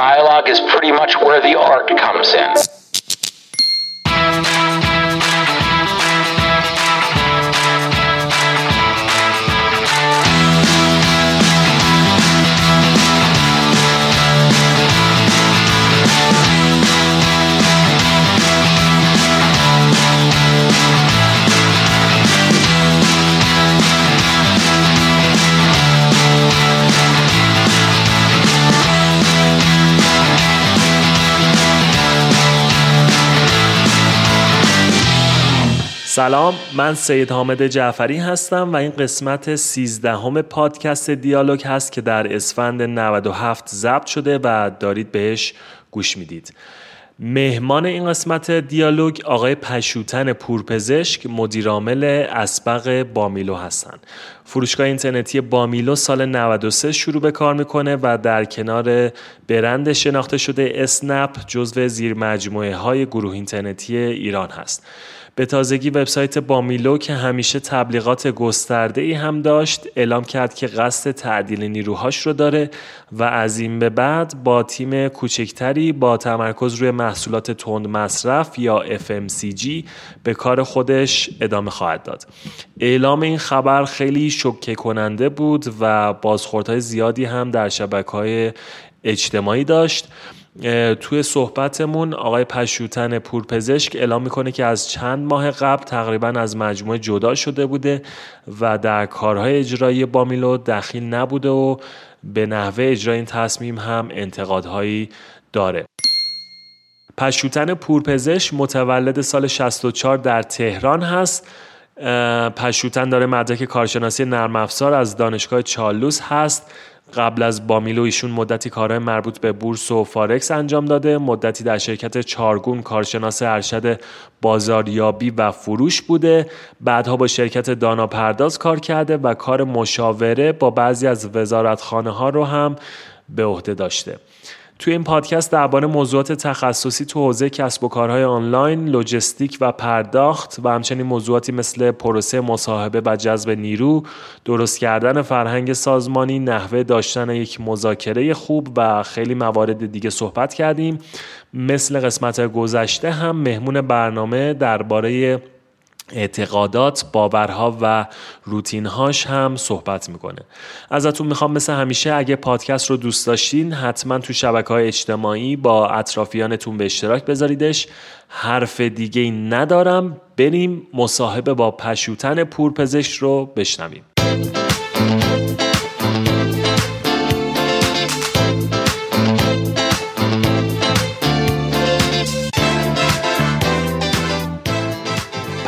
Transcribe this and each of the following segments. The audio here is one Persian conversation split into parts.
dialogue is pretty much where the art comes in. سلام من سید حامد جعفری هستم و این قسمت 13 همه پادکست دیالوگ هست که در اسفند 97 ضبط شده و دارید بهش گوش می‌دید مهمان این قسمت دیالوگ آقای پشوتن پورپزشک مدیرعامل اسبق بامیلو هستند. فروشگاه اینترنتی بامیلو سال 93 شروع به کار می‌کنه و در کنار برند شناخته شده اسنپ جزو زیر مجموعه های گروه اینترنتی ایران هست. به تازگی وبسایت بامیلو که همیشه تبلیغات گسترده ای هم داشت اعلام کرد که قصد تعدیل نیروهاش رو داره و از این به بعد با تیم کوچکتری با تمرکز روی محصولات تند مصرف یا FMCG به کار خودش ادامه خواهد داد. اعلام این خبر خیلی شوکه کننده بود و بازخوردهای زیادی هم در شبکه های اجتماعی داشت توی صحبتمون آقای پشوتن پورپزشک اعلام می‌کنه که از چند ماه قبل تقریبا از مجموعه جدا شده بوده و در کارهای اجرایی بامیلو دخیل نبوده و به نحوه اجرای این تصمیم هم انتقادهایی داره. پشوتن پورپزشک متولد سال 64 در تهران هست. پشوتن داره مدرک کارشناسی نرم افزار از دانشگاه چالوس هست. قبل از بامیلو ایشون مدتی کارهای مربوط به بورس و فارکس انجام داده. مدتی در شرکت چارگون کارشناس ارشد بازاریابی و فروش بوده. بعدها با شرکت دانا پرداز کار کرده و کار مشاوره با بعضی از وزارتخانه ها رو هم به عهده داشته. توی این پادکست درباره موضوعات تخصصی تو حوزه کسب و کارهای آنلاین، لوجستیک و پرداخت و همچنین موضوعاتی مثل پروسه مصاحبه و جذب نیرو، درست کردن فرهنگ سازمانی، نحوه داشتن یک مذاکره خوب و خیلی موارد دیگه صحبت کردیم. مثل قسمت گذشته هم مهمون برنامه درباره اعتقادات باورها و روتینهاش هم صحبت می‌کنه. ازتون می‌خوام مثل همیشه اگه پادکست رو دوست داشتین حتما تو شبکه های اجتماعی با اطرافیانتون به اشتراک بذاریدش. حرف دیگه ندارم. بریم مصاحبه با پشوتن پورپزشک رو بشنویم.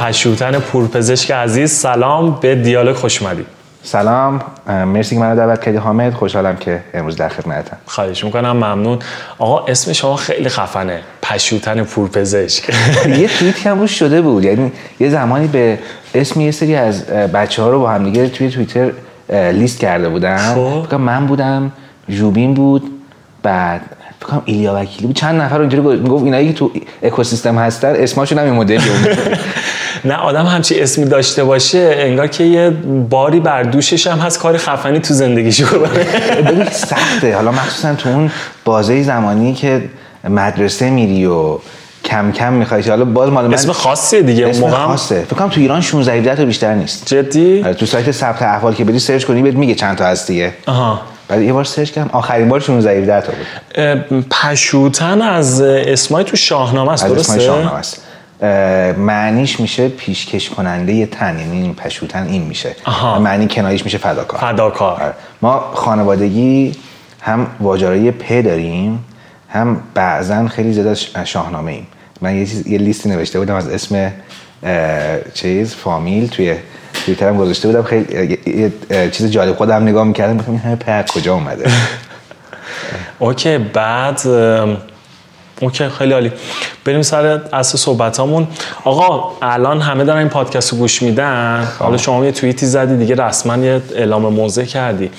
پشوتن پورپزشک عزیز سلام به دیالوگ خوش اومدید. سلام مرسی که منو دعوت کردی حامد خوشحالم که امروز در خدمتم خواهش می‌کنم ممنون. آقا اسم شما خیلی خفنه پشوتن پورپزشک. یه توییت هم روش شده بود یعنی یه زمانی به اسم یه سری از بچه ها رو با هم دیگه توی توییتر لیست کرده بودن خب. من بودم جوبین بود بعد فکر ایلیا وکیلی بود. چند نفر اونجوری گفت اینایی که تو اکوسیستم هستن اسمشون هم این مدلی نه آدم همچی اسمی داشته باشه انگار که یه باری بر دوشش هم هست کار خفنی تو زندگیش کنه ببین سخته. حالا مخصوصا تو اون بازه زمانی که مدرسه میری و کم کم می‌خوای حالا باز مال من اسم خاصیه دیگه اسم موقع خاصه. فکر کنم تو ایران 16 17 تا بیشتر نیست. جدی؟ تو سایت ثبت احوال که بری سرچ کنی بهت میگه چند تا هست دیگه. آها. بعد یه بار سرچ کردم. آخرین بار 16 17 تا بود. پشوتن از اسمای تو شاهنامه است درسته اسمای شاهنامه است. معنیش میشه پیشکش کننده یه تن یعنی این پشوتن این میشه. آها. معنی کنایش میشه فداکار. فداکار. ما خانوادگی هم واجرای پ داریم هم بعضا خیلی زیاد شاهنامه ایم من یه, چیز، یه لیستی نوشته بودم از اسم چیز فامیل توی توییترم گذاشته بودم. خیلی یه چیز جالب خودم نگاه می‌کردم بخوام این همه پ کجا اومده؟ okay بعد okay خیلی عالی. بریم سر اصل صحبتامون. آقا الان همه دارن این پادکست رو گوش میدن. حالا شما یه توییتی زدی دیگه رسما یه اعلام موضع کردی.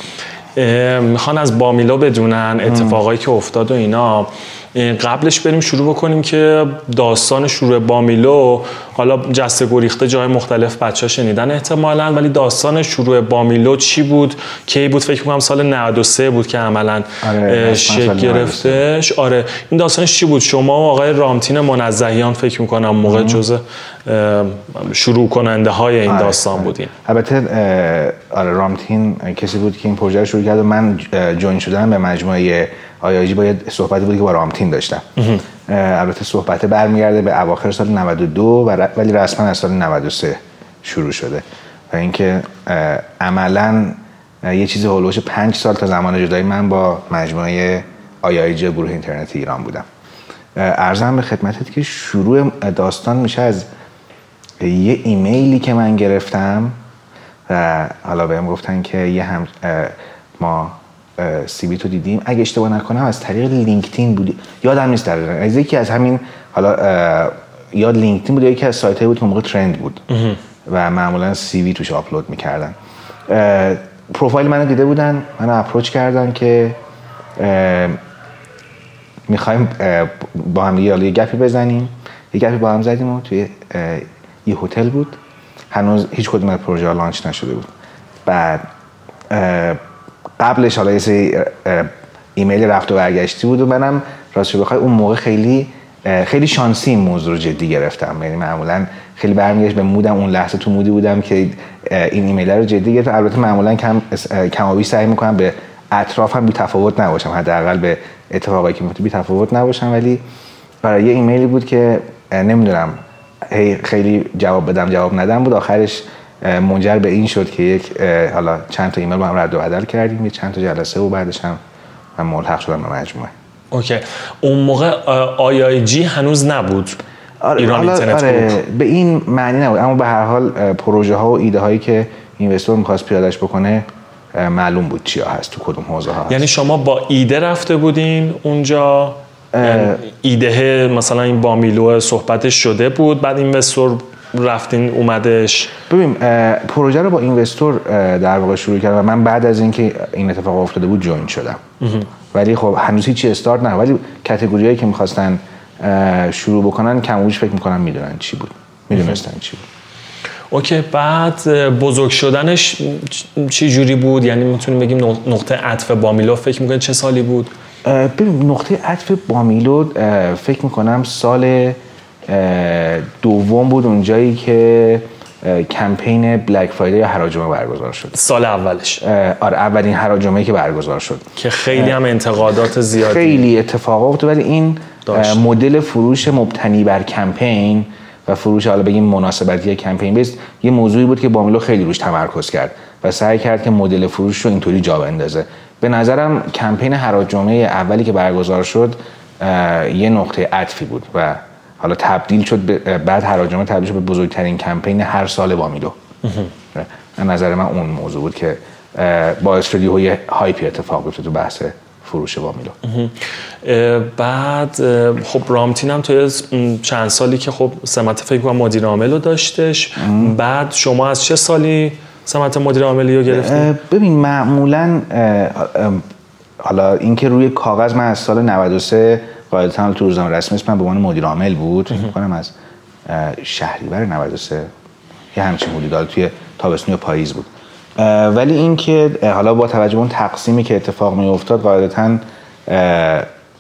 می‌خوان از بامیلو بدونن اتفاقایی که افتاد و اینا. قبلش بریم شروع بکنیم که داستان شروع بامیلو حالا جسته گریخته جای مختلف بچه شنیدن احتمالا ولی داستان شروع بامیلو چی بود؟ کی بود؟ فکر کنم سال 93 بود که عملا آره، شکل سال 93. گرفتش آره. این داستانش چی بود؟ شما و آقای رامتین منزهیان فکر می‌کنم موقع جزء شروع کننده های این آره، داستان آره. بودین البته آره رامتین کسی بود که این پروژه رو شروع کرد و من جوین شدن به مجموعه آیاجی با یه صحبتی بود که با رامتین داشتم. البته صحبت برمیگرده به اواخر سال 92 و ولی رسما از سال 93 شروع شده. و اینکه عملا یه چیزی هولوش پنج سال تا زمان جدایی من با مجموعه آیایجی گروه اینترنتی ایران بودم. ارزم به خدمتت که شروع داستان میشه از یه ایمیلی که من گرفتم. و حالا بهم گفتن که یه هم ما CV تو دیدیم. اگه اشتباه نکنم از طریق لینکدین بود. یادم نیست دقیقاً. از یکی از همین حالا اه، یا لینکدین بود یا یکی از سایت بود که موقع trend بود. و معمولا CV توش آپلود می‌کردن. پروفایل منو دیده بودن. منو approach کردن که می‌خوایم با هم یه گپی بزنیم. یه گپی با هم زدیم و توی یه هتل بود. هنوز هیچ کدوم از پروژه launch نشده بود. بعد قبلش حالا یه ایمیل رفت و برگشتی بود و منم راستش بخوای اون موقع خیلی خیلی شانسی این موضوع رو جدی گرفتم. یعنی معمولا خیلی برمیگشت به مودم اون لحظه تو mood ی بودم که این ایمیل رو جدی گرفتم. البته معمولا کم اه، کم و بیش سعی می‌کنم به اطرافم بی تفاوت نباشم. حداقل به اتفاقایی که میفته بی تفاوت نباشم. ولی برای یه ایمیلی بود که نمی‌دونم خیلی جواب بدم جواب ندم بود. آخرش منجر به این شد که یک حالا چند تا ایمیل با هم رد و بدل کردیم یه چند تا جلسه و بعدش هم من ملحق شدم به مجموعه. Okay. اون موقع IIG هنوز نبود؟ ایران حالا اینترنت آره. به این معنی نبود. اما به هر حال پروژه ها و ایده هایی که investor می‌خواست پیادش بکنه معلوم بود چیا هست تو کدوم حوزه ها هست. یعنی شما با ایده رفته بودین اونجا؟ یعنی ایده مثلا این بامیلو صحبتش شده بود بعد اینوستور رفتین اومدش. ببین پروژه رو با اینوستور در واقع شروع کردم و من بعد از اینکه این اتفاق افتاده بود جوین شدم. ولی خب هنوز هیچی استارت نه ولی کاتگوریایی که می‌خواستن شروع بکنن کم و بیش فکر می‌کنم می‌دونن چی بود. می‌دونستن چی بود. اوکی بعد بزرگ شدنش چی جوری بود؟ یعنی می‌تونیم بگیم نق- نقطه عطف بامیلو فکر می‌کنید چه سالی بود؟ ببین نقطه عطف بامیلو فکر می‌کنم سال دوم بود اونجایی که کمپین بلک فرایدی یا هراجمه برگزار شد. سال اولش. آره اولین هراجمه که برگزار شد. که خیلی هم انتقادات زیادی. خیلی اتفاق افتاد. ولی این مدل فروش مبتنی بر کمپین و فروش حالا بگیم مناسبتی کمپین بیس یه موضوعی بود که بامیلو خیلی روش تمرکز کرد و سعی کرد که مدل فروش رو اینطوری جا بندازه. به نظرم کمپین هر جمعه اولی که برگزار شد یه نقطه عطفی بود و حالا تبدیل شد بعد هر جمعه تبدیل شد به بزرگترین کمپین هر سال بامیلو به نظر من اون موضوع بود که باعث شد یه هایپی اتفاق بیفته تو بحث فروش بامیلو اه، بعد خب رامتین هم توی چند سالی که خب سمت فکر کنم مدیر عامل رو داشتش. بعد شما از چه سالی سمت مدیر عاملی رو گرفتید اه، ببین معمولا حالا اینکه روی کاغذ من از سال 93 قاعدتا تو روزنامه رسمی اسمم به عنوان مدیر عامل بود. فکر کنم از شهریور 93 یه همچین حدودی توی تابستون یا پاییز بود. ولی اینکه حالا با توجه به اون تقسیمی که اتفاق می افتاد قاعدتا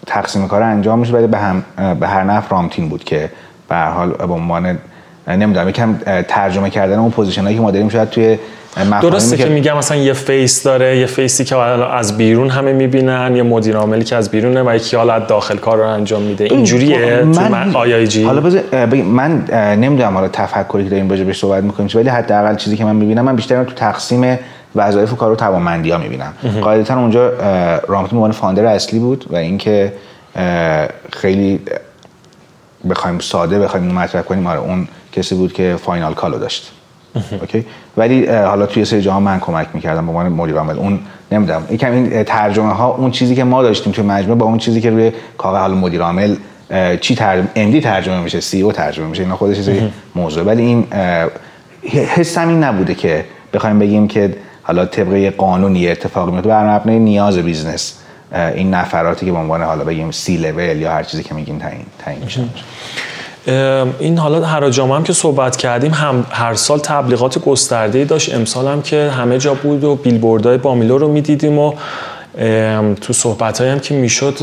تقسیم کار انجام میشه ولی به, هم به هر نفع رامتین بود که به هر حال به عنوان نمی‌دونم یکم ترجمه کردن اون position هایی که ما داریم شاید توی درسته که میگم مثلا یه face داره یه face ی که از بیرون همه می‌بینن یه مدیر عاملی که از بیرونه و یکی حالا داخل کار رو انجام میده. اینجوریه تو من IIG؟ حالا بذار من نمی‌دونم حالا تفکری که داریم راجع صحبت می‌کنیم ولی حداقل چیزی که من می‌بینم من بیشتر تو تقسیم وظایف و کار و توانمندی ها می‌بینم قاعدتا اونجا به عنوان founder اصلی بود و اینکه خیلی بخوایم ساده بخوایم مطرح کنیم آره اون کسی بود که final call و داشت. Okay. ولی حالا توی سری جاها من کمک می‌کردم به عنوان مدیر عامل. اون نمی‌دونم. یکم این ترجمه ها اون چیزی که ما داشتیم توی مجموعه با اون چیزی که روی کاغذ حالا مدیر عامل چی ترجمه MD ترجمه میشه CEO ترجمه میشه اینا خودش چیزی موضوع. ولی این حسم این نبوده که بخوایم بگیم که حالا طبق یه قانونی اتفاقی میفته بر مبنای نیاز business این نفراتی که به عنوان حالا بگیم سی لول یا هر چیزی که میگین تعیین تعیین میشن این حالا هراجام هم که صحبت کردیم هم هر سال تبلیغات گسترده داشت. امسال هم که همه جا بود و بیلبوردهای بامیلو رو می‌دیدیم و تو صحبت هم که می‌شد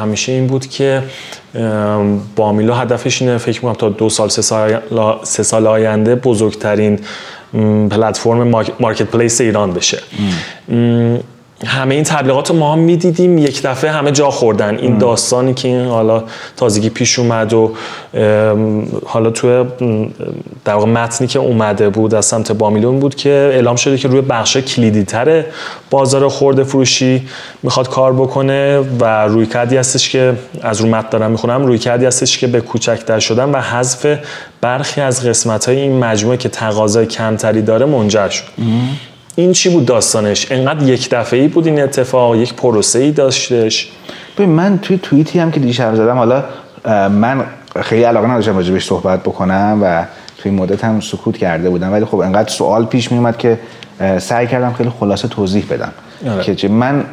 همیشه این بود که بامیلو هدفش اینه فکر می‌کنم تا دو سال سه سال, سه سال آینده بزرگترین پلتفرم مارکت پلیس ایران بشه. همه این تبلیغات رو ما هم می‌دیدیم یک دفعه همه جا خوردن. این داستانی که این حالا تازگی پیش اومد و حالا تو در واقع متنی که اومده بود از سمت بامیلون بود که اعلام شده که روی بخش کلیدی تر بازار خورده فروشی می‌خواد کار بکنه و روی کردی هستش که از رو متن دارم می‌خونم روی کردی هستش که به کوچکتر شدن و حذف برخی از قسمت های این مجموعه که تقاضای کمتری داره منجر شد. این چی بود داستانش؟ انقدر یک دفعه ای بود این اتفاق یک پروسه ای داشتش؟ ببین من توی توییتی هم که دیشب زدم حالا من خیلی علاقه نداشتم راجبش صحبت بکنم و توی مدت هم سکوت کرده بودم. ولی خب انقدر سوال پیش می اومد که سعی کردم خیلی خلاصه توضیح بدم. آره. که من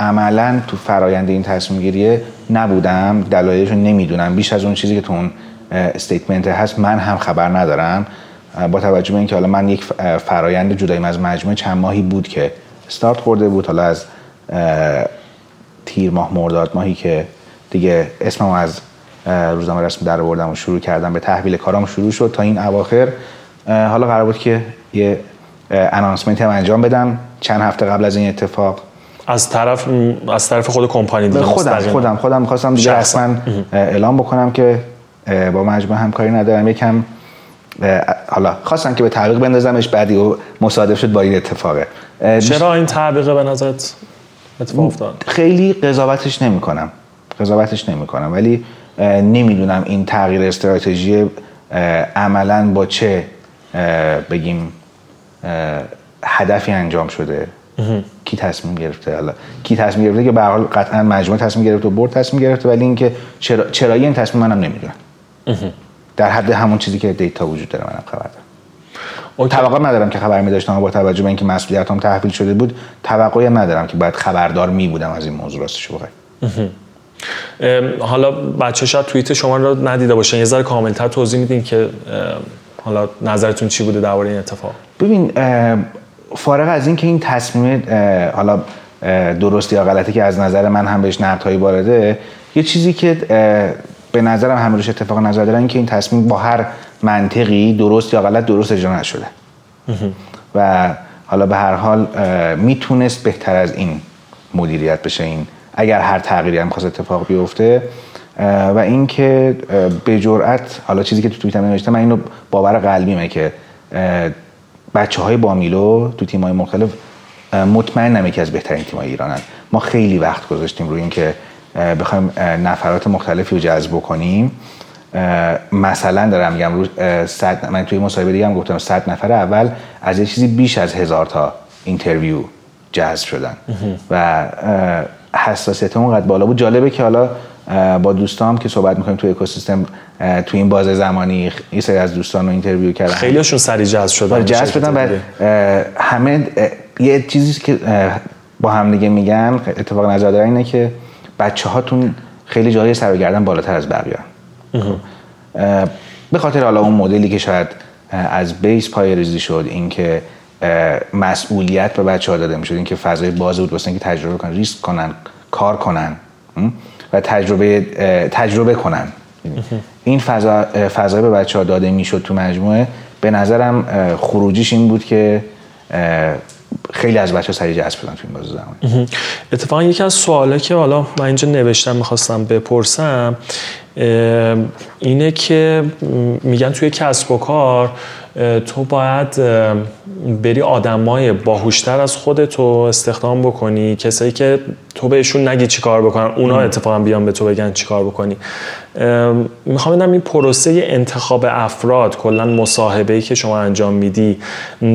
عملا تو فرایند این تصمیم گیریه نبودم دلایلش رو نمی‌دونم. بیش از اون چیزی که تو اون استیتمنت هست من هم خبر ندارم. با توجه به اینکه حالا من یک فرایند جداییم از مجموعه چند ماهی بود که استارت خورده بود حالا از تیر ماه مرداد ماهی که دیگه اسمم از روزنامه رسمی در آوردم و شروع کردم به تحویل کارام شروع شد تا این اواخر. حالا قرار بود که یه انانسمنت هم انجام بدم. چند هفته قبل از این اتفاق. از طرف از طرف خود کمپانی دیگه خودم خودم خودم می‌خواستم دیگه اصلا اعلام بکنم که با مجموعه همکاری ندارم. یکم حالا خواستن که به تعویق بندازمش بعدی و مصادف شد با این اتفاقه. چرا این تعویق به نظرت اتفاق افتاد؟ خیلی قضاوتش نمی کنم قضاوتش نمی کنم ولی نمی‌دونم این تغییر استراتژی عملا با چه بگیم هدفی انجام شده. کی تصمیم گرفته؟ حالا کی تصمیم گرفته که به حال قطعا مجموعه تصمیم گرفته و برد تصمیم گرفته ولی اینکه چرا چرایی این تصمیم منم نمی‌دونم. در حد همون چیزی که دیتا وجود داره منم خبر دارم. توقع ندارم که خبر می داشتم با توجه به اینکه مسئولیتم تحویل شده بود توقعی ندارم که باید خبردار می بودم از این موضوع راستش بخوای. حالا بچه شاید توییت شما رو ندیده باشن. یه ذره کاملتر توضیح میدین که حالا نظرتون چی بوده درباره این اتفاق؟ ببین فارغ از اینکه این تصمیم حالا درستی یا غلطی که از نظر من هم بهش نقدهایی وارده یه چیزی که به نظرم همه روش اتفاق نظر دارن که این تصمیم با هر منطقی درست یا غلط درست اجرا نشده. و حالا به هر حال می‌تونست بهتر از این مدیریت بشه این اگر هر تغییری هم خواست اتفاق بیفته. و اینکه به جرأت حالا چیزی که تو توییتم نوشته من اینو باور قلبیمه که بچه های بامیلو تو تیم های مختلف مطمئنم یکی از بهترین تیم های ایرانن. ما خیلی وقت گذاشتیم روی اینکه بخوایم نفرات مختلفی رو جذب کنیم مثلا دارم میگم رو صد من توی مصاحبه دیگه هم گفتم 100 نفر اول از یه چیزی بیش از هزار تا interview جذب شدن. و حساسیت اون بالا بود. جالبه که حالا با دوستام که صحبت می‌کنیم توی اکوسیستم توی این بازه زمانی یه سری از دوستان رو interview کردن. خیلیشون سری جذب شدن. آره، جذب شدن و همه یه چیزی که با هم دیگه میگن اتفاق نظر اینه که بچه هاتون خیلی جای سر بالاتر از بقیه. به خاطر حالا اون مدلی که شاید از بیس پای ریزی شد اینکه مسئولیت به بچه ها داده می‌شد اینکه فضای باز بود واسه اینکه تجربه کنن ریسک کنن کار کنن و تجربه تجربه کنن. این فضا فضای به بچه ها داده می‌شد تو مجموعه. به نظرم خروجیش این بود که خیلی از بچه سریع جذب شدن تو این بازه زمانی. اتفاقا یکی از سواله که حالا من اینجا نوشتم می‌خواستم بپرسم اینه که میگن توی کسب و کار تو باید بری آدمای باهوشتر از خودتو استخدام بکنی کسایی که تو بهشون نگی چی کار بکنن اونا اتفاقا بیان به تو بگن چی کار بکنی. می‌خوام بدم این پروسه انتخاب افراد کلا مصاحبه که شما انجام میدی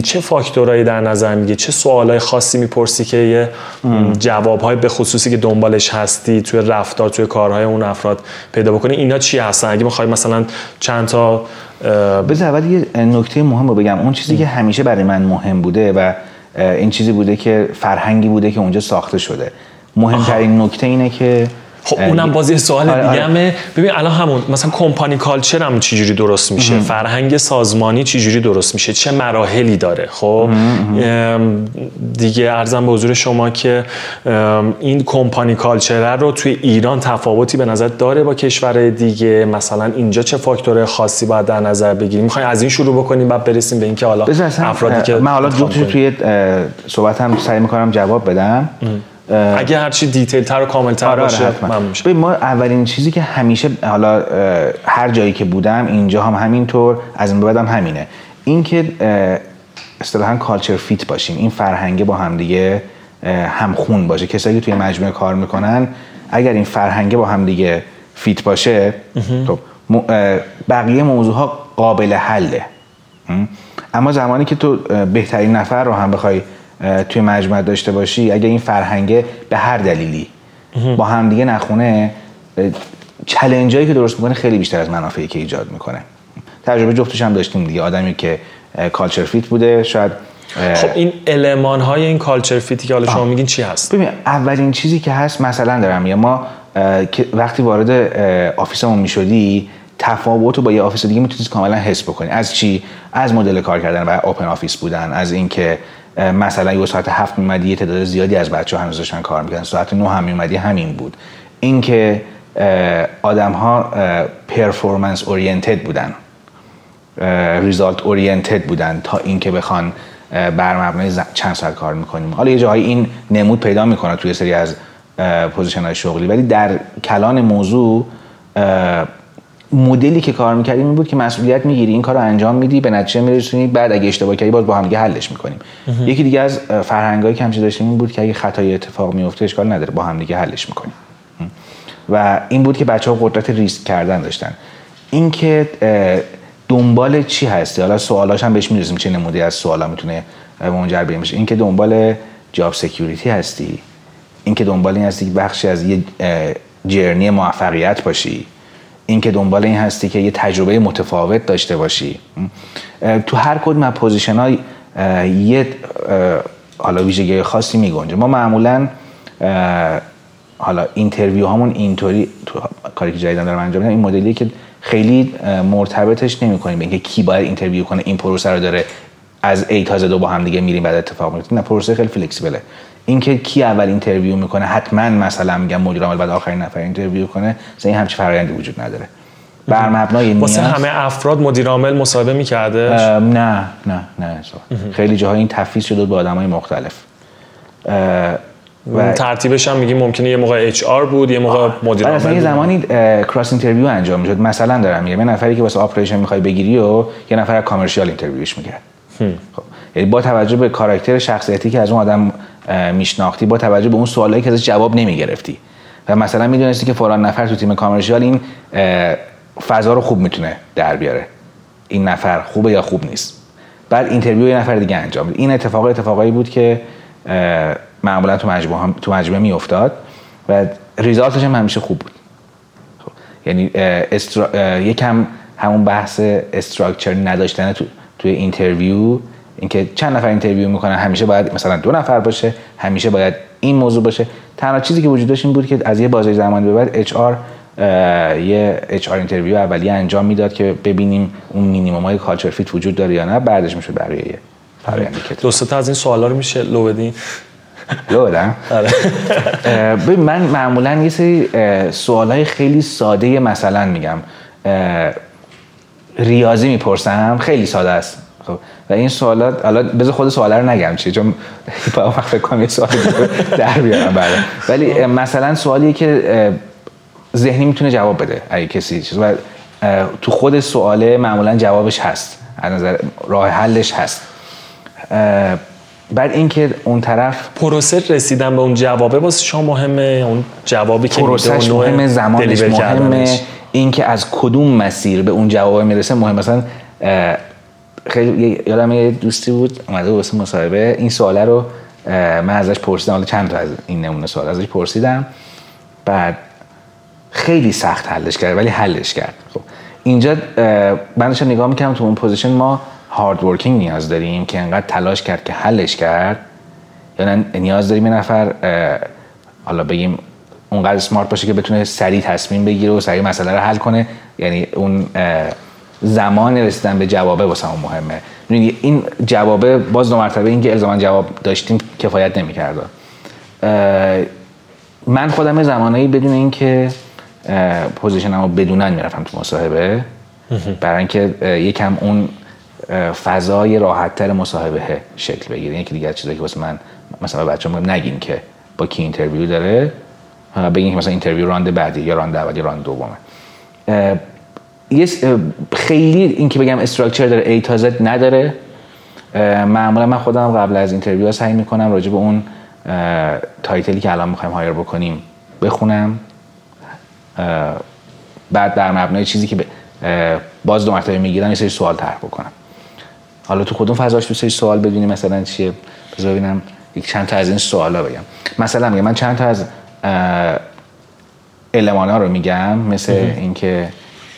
چه فاکتورهایی در نظر میگی چه سوالای خاصی می‌پرسی که جوابهای به خصوصی که دنبالش هستی توی رفتار توی کارهای اون افراد پیدا بکنی؟ اینا چی هستن؟ اگه می‌خوای مثلا چند تا بذار اول یه نکته مهم رو بگم. اون چیزی که همیشه برای من مهم بوده و این چیزی بوده که فرهنگی بوده که اونجا ساخته شده. مهمترین نکته اینه که خب اه، اونم بازی سوال آره، دیگه آره. ببین الان همون مثلا کمپانی کالچر هم چجوری درست میشه؟ فرهنگ سازمانی چجوری درست میشه؟ چه مراحلی داره؟ خب دیگه ارزم به حضور شما که این کمپانی کالچر رو توی ایران تفاوتی به نظر داره با کشور دیگه؟ مثلا اینجا چه فاکتور خاصی باید در نظر بگیریم؟ می‌خوایم از این شروع بکنیم بعد برسیم به اینکه حالا افرادی که من حالا. توی صحبتم سعی می‌کنم جواب بدم. اگه هرچی دیتیل تر و کامل تر آره آره باشه. ببین ما اولین چیزی که همیشه حالا هر جایی که بودم اینجا هم همینطور از این بعدم همینه. اینکه اصطلاحا culture fit باشیم این فرهنگه با همدیگه اه، همخون باشه. کسایی که توی مجموعه کار می‌کنن اگر این فرهنگه با همدیگه fit باشه خب بقیه موضوع ها قابل حله؟ اما زمانی که تو بهترین نفر رو هم بخوای توی مجموعه داشته باشی اگه این فرهنگه به هر دلیلی. با هم دیگه نخونه challenge هایی که درست می‌کنه خیلی بیشتر از منافعی که ایجاد می‌کنه. تجربه جفتش هم داشتیم دیگه آدمی که culture fit بوده شاید خب این المان های این culture fit ی که حالا شما میگین چی هست؟ ببین اولین چیزی که هست مثلا دارم میگم ما وقتی وارد office مون می‌شدی تفاوت رو با یه office دیگه می‌تونید کاملا حس بکنی. از چی؟ از مدل کار کردن و open office بودن از اینکه مثلا یه ساعت هفت میومدی یه تعداد زیادی از بچه هنوز داشتن کار می‌کردن. ساعت نه هم میومدی همین بود. اینکه آدم ها performance oriented بودن. result oriented بودن تا اینکه بخوان بر مبنای چند ساعت کار می‌کنیم. حالا یه جاهای این نمود پیدا می‌کنه توی سری از position های شغلی. ولی در کلان موضوع مدلی که کار می‌کردیم این بود که مسئولیت می‌گیری این کار رو انجام میدی به نتیجه میرسونی. بعد اگه اشتباه کردی باز با هم دیگه حلش می‌کنیم. یکی دیگه از فرهنگایی که همیشه داشتیم این بود که اگه خطای اتفاق میفته اشکال نداره با هم دیگه حلش می‌کنیم. و این بود که بچه ها قدرت ریسک کردن داشتن. اینکه دنبال چی هستی؟ حالا سوالاش هم بهش می‌رسیم چه نمودی از سوالا می‌تونه منجر به بشه. اینکه دنبال job security هستی. اینکه دنبال این هستی که بخشی از یه journey موفقیت باشی. اینکه دنبال این هستی که یه تجربه متفاوت داشته باشی. تو هر کدوم از position های یه حالا ویژگی خاصی میگنجه ما معمولا حالا interview همون اینطوری تو کاری که جدیدن دارم انجام میدم این مدلیه که خیلی مرتبطش نمی کنیم اینکه کی باید interview کنه این پروسه رو داره از A تا Z با هم دیگه میریم بعد اتفاق میفته نه پروسه خیلی flexible ه. اینکه کی اول interview می‌کنه حتما مثلا میگم مدیر عامل بعد آخرین نفر interview کنه مثلا این همچین فرآیندی وجود نداره. بر مبنای واسه نیاز همه افراد مدیر عامل مصاحبه میکردش؟ اه، نه نه نه. خیلی جاها این تفویض شده با آدمای مختلف. و ترتیبش هم میگیم ممکنه یه موقع HR بود یه موقع مدیر عامل یه. زمانی cross interview انجام می‌شد مثلا دارم میگم یه نفری که واسه operation می‌خوای بگیری و یه نفر commercial interview ش می‌کرد خب. یعنی با توجه به کاراکتر شخصیتی که از اون آدم میشناختی با توجه به اون سوالایی که ازش جواب نمی‌گرفتی. و مثلا می‌دونستی که فلان نفر تو تیم commercial این فضا رو خوب می‌تونه در بیاره. این نفر خوبه یا خوب نیست. بعد interview یه نفر دیگه انجام این اتفاق اتفاقایی بود که معمولا تو مجموعه تو مجموعه میافتاد و result ش هم همیشه خوب بود. خب، یعنی stru... یکم همون بحث structure نداشتن تو توی interview اینکه چند نفر interview می‌کنن همیشه باید مثلا دو نفر باشه همیشه باید این موضوع باشه. تنها چیزی که وجود داشت این بود که از یه بازه زمانی به بعد HR یه HR interview اولیه انجام می‌داد که ببینیم اون مینیمم های culture fit وجود داره یا نه. بعدش بقیه فرآیندی که دو تا از این سوالا رو میشه لو بدین؟ لو بدم؟ اه، ببین من معمولا یه سری سوال خیلی ساده مثلا میگم. ریاضی می‌پرسم خیلی ساده است. خب. و این سوالات حالا بذار خود سوالا رو نگم چی چون با وقت فکر کنم یه سوال در بیارم بعد ولی مثلا سوالیه که ذهنی می‌تونه جواب بده اگه کسی چیز. و تو خود سواله معمولا جوابش هست. از نظر راه حلش هست. بعد اینکه اون طرف پروسه رسیدن به اون جوابه واسه شما مهمه؟ اون جوابی که پروسش مهمه زمانش مهمه. اینکه از کدوم مسیر به اون جواب می‌رسه مهم. مثلا خیلی یادم یه دوستی بود اومده بود واسه مصاحبه. این سواله رو من ازش پرسیدم. حالا چند تا از این نمونه سوال ازش پرسیدم. بعد خیلی سخت حلش کرد ولی حلش کرد. خب اینجا من داشتم نگاه می‌کردم تو اون position ما hard working نیاز داریم که انقدر تلاش کرد که حلش کرد. یا نه نیاز داریم یه نفر حالا بگیم اونقدر smart باشه که بتونه سریع تصمیم بگیره و سریع مسئله رو حل کنه. یعنی اون زمان رسیدن به جوابه واسه اون مهمه. این جوابه باز دو مرتبه اینکه الزاما جواب داشتیم کفایت نمی‌کرد. من خودم زمانایی بدون اینکه position م رو بدونن می‌رفتم تو مصاحبه. برای اینکه یکم اون فضای راحتتر مصاحبه شکل بگیره یکی دیگه چیزایی که واسه من مثلا بچه نگین که با کی interview داره. بگین که مثلا interview round بعدی یا round اول یا round دومه. یه خیلی این که بگم structure داره A تا Z نداره. معمولا من خودم قبل از interview سعی می‌کنم راجع به اون title ی که الان می‌خوایم hire بکنیم بخونم. بعد در مبنای چیزی که باز دو مرتبه می‌گیرم یه سری سوال طرح بکنم. حالا تو کدوم فضاش دوست سوال بدونی مثلا چیه؟ بذار ببینم یک چند تا از این سوالا بگم. مثلا میگم من چند تا از المانا رو میگم مثل اینکه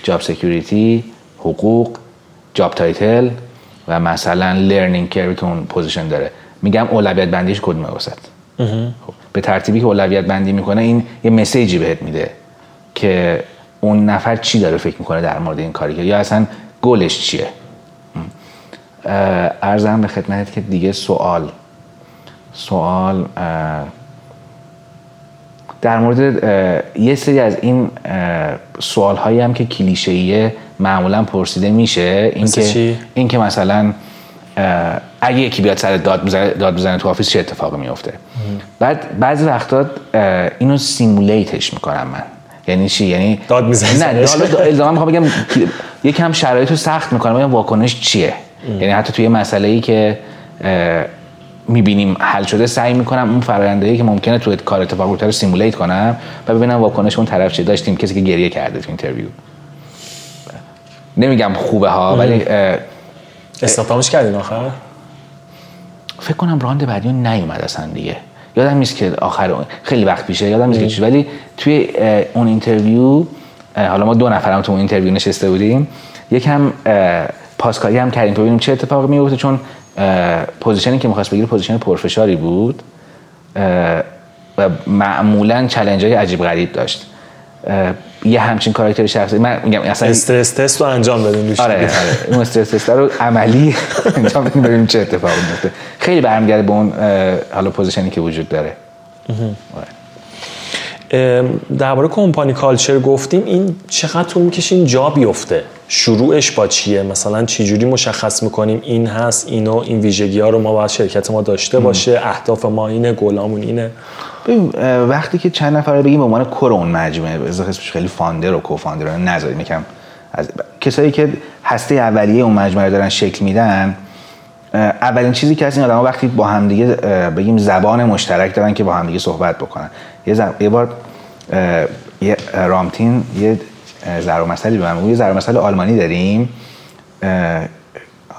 job security حقوق job title و مثلا learning curve ی تو اون position داره. میگم اولویت بندیش کدومه وسط؟ خب به ترتیبی که اولویت بندی می‌کنه این یه مسیجی بهت میده که اون نفر چی داره فکر می‌کنه در مورد این کاری که یا اصلا گلش چیه؟ ارزم به خدمت که دیگه سوال سوال در مورد یه سری از این سوال هایی هم که کلیشه‌ایه معمولا پرسیده میشه. این که این که مثلا اگه یکی بیاد سر داد بزنه داد بزنه تو office چه اتفاقی میفته بعد بعضی وقتا اینو simulate ش می‌کنم من. یعنی چی؟ یعنی داد می‌زنه نه حالا الزاما می‌خوام بگم یکم شرایط رو سخت می‌کنم بگم واکنش چیه؟ یعنی حتی توی مسئله ای که می‌بینیم حل شده سعی می‌کنم اون فرآیندهایی که ممکنه تو کار اتفاق بیفته رو simulate کنم و ببینم واکنش اون طرف چه داشتیم کسی که گریه کرده تو interview نمیگم خوبه ها ولی استخدامش کردین آخر؟ فکر کنم round بعدی نیومد اصلا دیگه. یادم نیست که آخر خیلی وقت پیشه یادم نیست که ولی توی اون interview حالا ما دو نفرم تو اون interview نشسته بودیم. یکم پاسکاری هم کردیم تو ببینیم چه اتفاقی میفته چون position ی که می‌خواست بگیره position پرفشاری بود و معمولا challenge های عجیب غریب داشت. یه همچین کاراکتر شخصی من میگم اصلا stress test رو انجام بدیم آره آره. اون stress test رو عملی انجام بدیم ببینیم چه اتفاقی میفته خیلی برمیگرده به اون حالا position ی که وجود داره. درباره company culture گفتیم این چقدر طول می‌کشه این جا بیفته؟ شروعش با چیه؟ مثلا چی جوری مشخص می‌کنیم این هست اینو این ویژگی ها رو ما باید شرکت ما داشته باشه اهداف ما اینه گلامون اینه؟ وقتی که چند نفر رو بگیم به عنوان کور اون مجموعه اسمش خیلی فاندر و کوفاندر رو نذاریم یکم از کسایی که هسته اولیه اون مجموعه دارن شکل میدن اولین چیزی که از این آدم وقتی با همدیگه بگیم زبان مشترک دارن که با همدیگه صحبت بکنن. یه, زب... یه بار یه رامتین یه ضرب مسئله به من یه ضرب مسئله آلمانی داریم.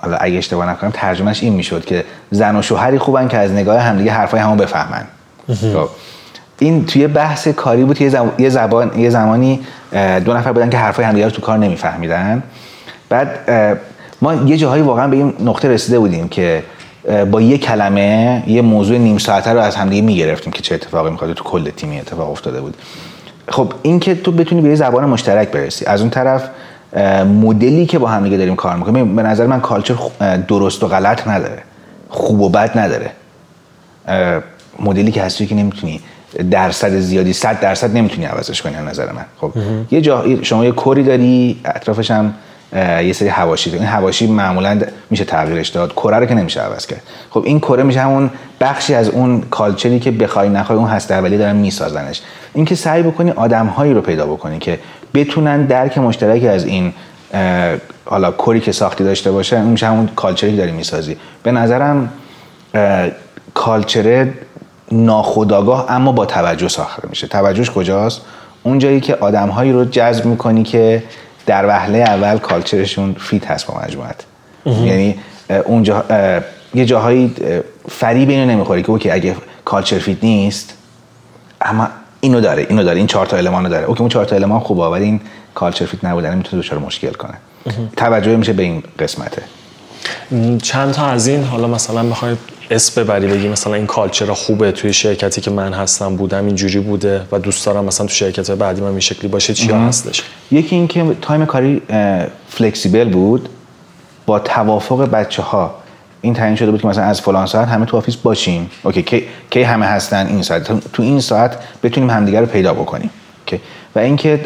حالا اگه اشتباه نکنم ترجمهش این می‌شد که زن و شوهری خوبن که از نگاه همدیگه حرفای همون بفهمن. خب، این توی بحث کاری بود که یه زبان یه زمانی دو نفر بودن که حرفای همدیگه رو تو کار نمیفهمیدن. بعد ما یه جاهایی واقعا به این نقطه رسیده بودیم که با یه کلمه یه موضوع نیم ساعته رو از همدیگه می‌گرفتیم که چه اتفاقی می‌خواد تو کل تیمی اتفاق افتاده بود. خب این که تو بتونی به یه زبان مشترک برسی. از اون طرف مدلی که با همدیگه داریم کار می‌کنیم به نظر من کالچر درست و غلط نداره. خوب و بد نداره. مدلی که هستی که نمی‌تونی درصد زیادی صد درصد نمی‌تونی عوضش کنی نظر من. خب یه جا شما یه کوری داری اطرافش هم یه سری حواشی این حواشی معمولا میشه تغییرش داد. کره رو که نمیشه عوض کرد. خب این کره میشه همون بخشی از اون کالچری که بخوای نخوای اون هسته اولی دارن میسازنش. اینکه سعی بکنی آدمهایی رو پیدا بکنی که بتونن درک مشترکی از این حالا core ی که ساختی داشته باشه اون میشه همون culture ی که داری می‌سازی. به نظرم culture ناخداگاه اما با توجه ساخته میشه. توجهش کجاست؟ اون جایی که آدمهایی رو جذب می‌کنی که در وهله اول culture شون fit هست با مجموعت. یعنی اونجا یه جاهایی فریب اینو نمی‌خوری که okay اگه culture fit نیست اما اینو داره اینو داره این چهار تا المانو داره. okay اون چهار تا المان خوبه ولی این culture fit نبودن می‌تونه دچار مشکل کنه. توجه میشه به این قسمته. چند تا از این حالا مثلا بخواید اسم ببری بگی مثلا این culture خوبه توی شرکتی که من هستم بودم اینجوری بوده و دوست دارم مثلا تو شرکت بعدی من این شکلی باشه چیا هستش؟ یکی اینکه time کاری flexible بود با توافق بچه ها این تعیین شده بود که مثلا از فلان ساعت همه تو office باشیم. okay کی, کی همه هستن این ساعت؟ تو این ساعت بتونیم همدیگه رو پیدا بکنیم. okay. و اینکه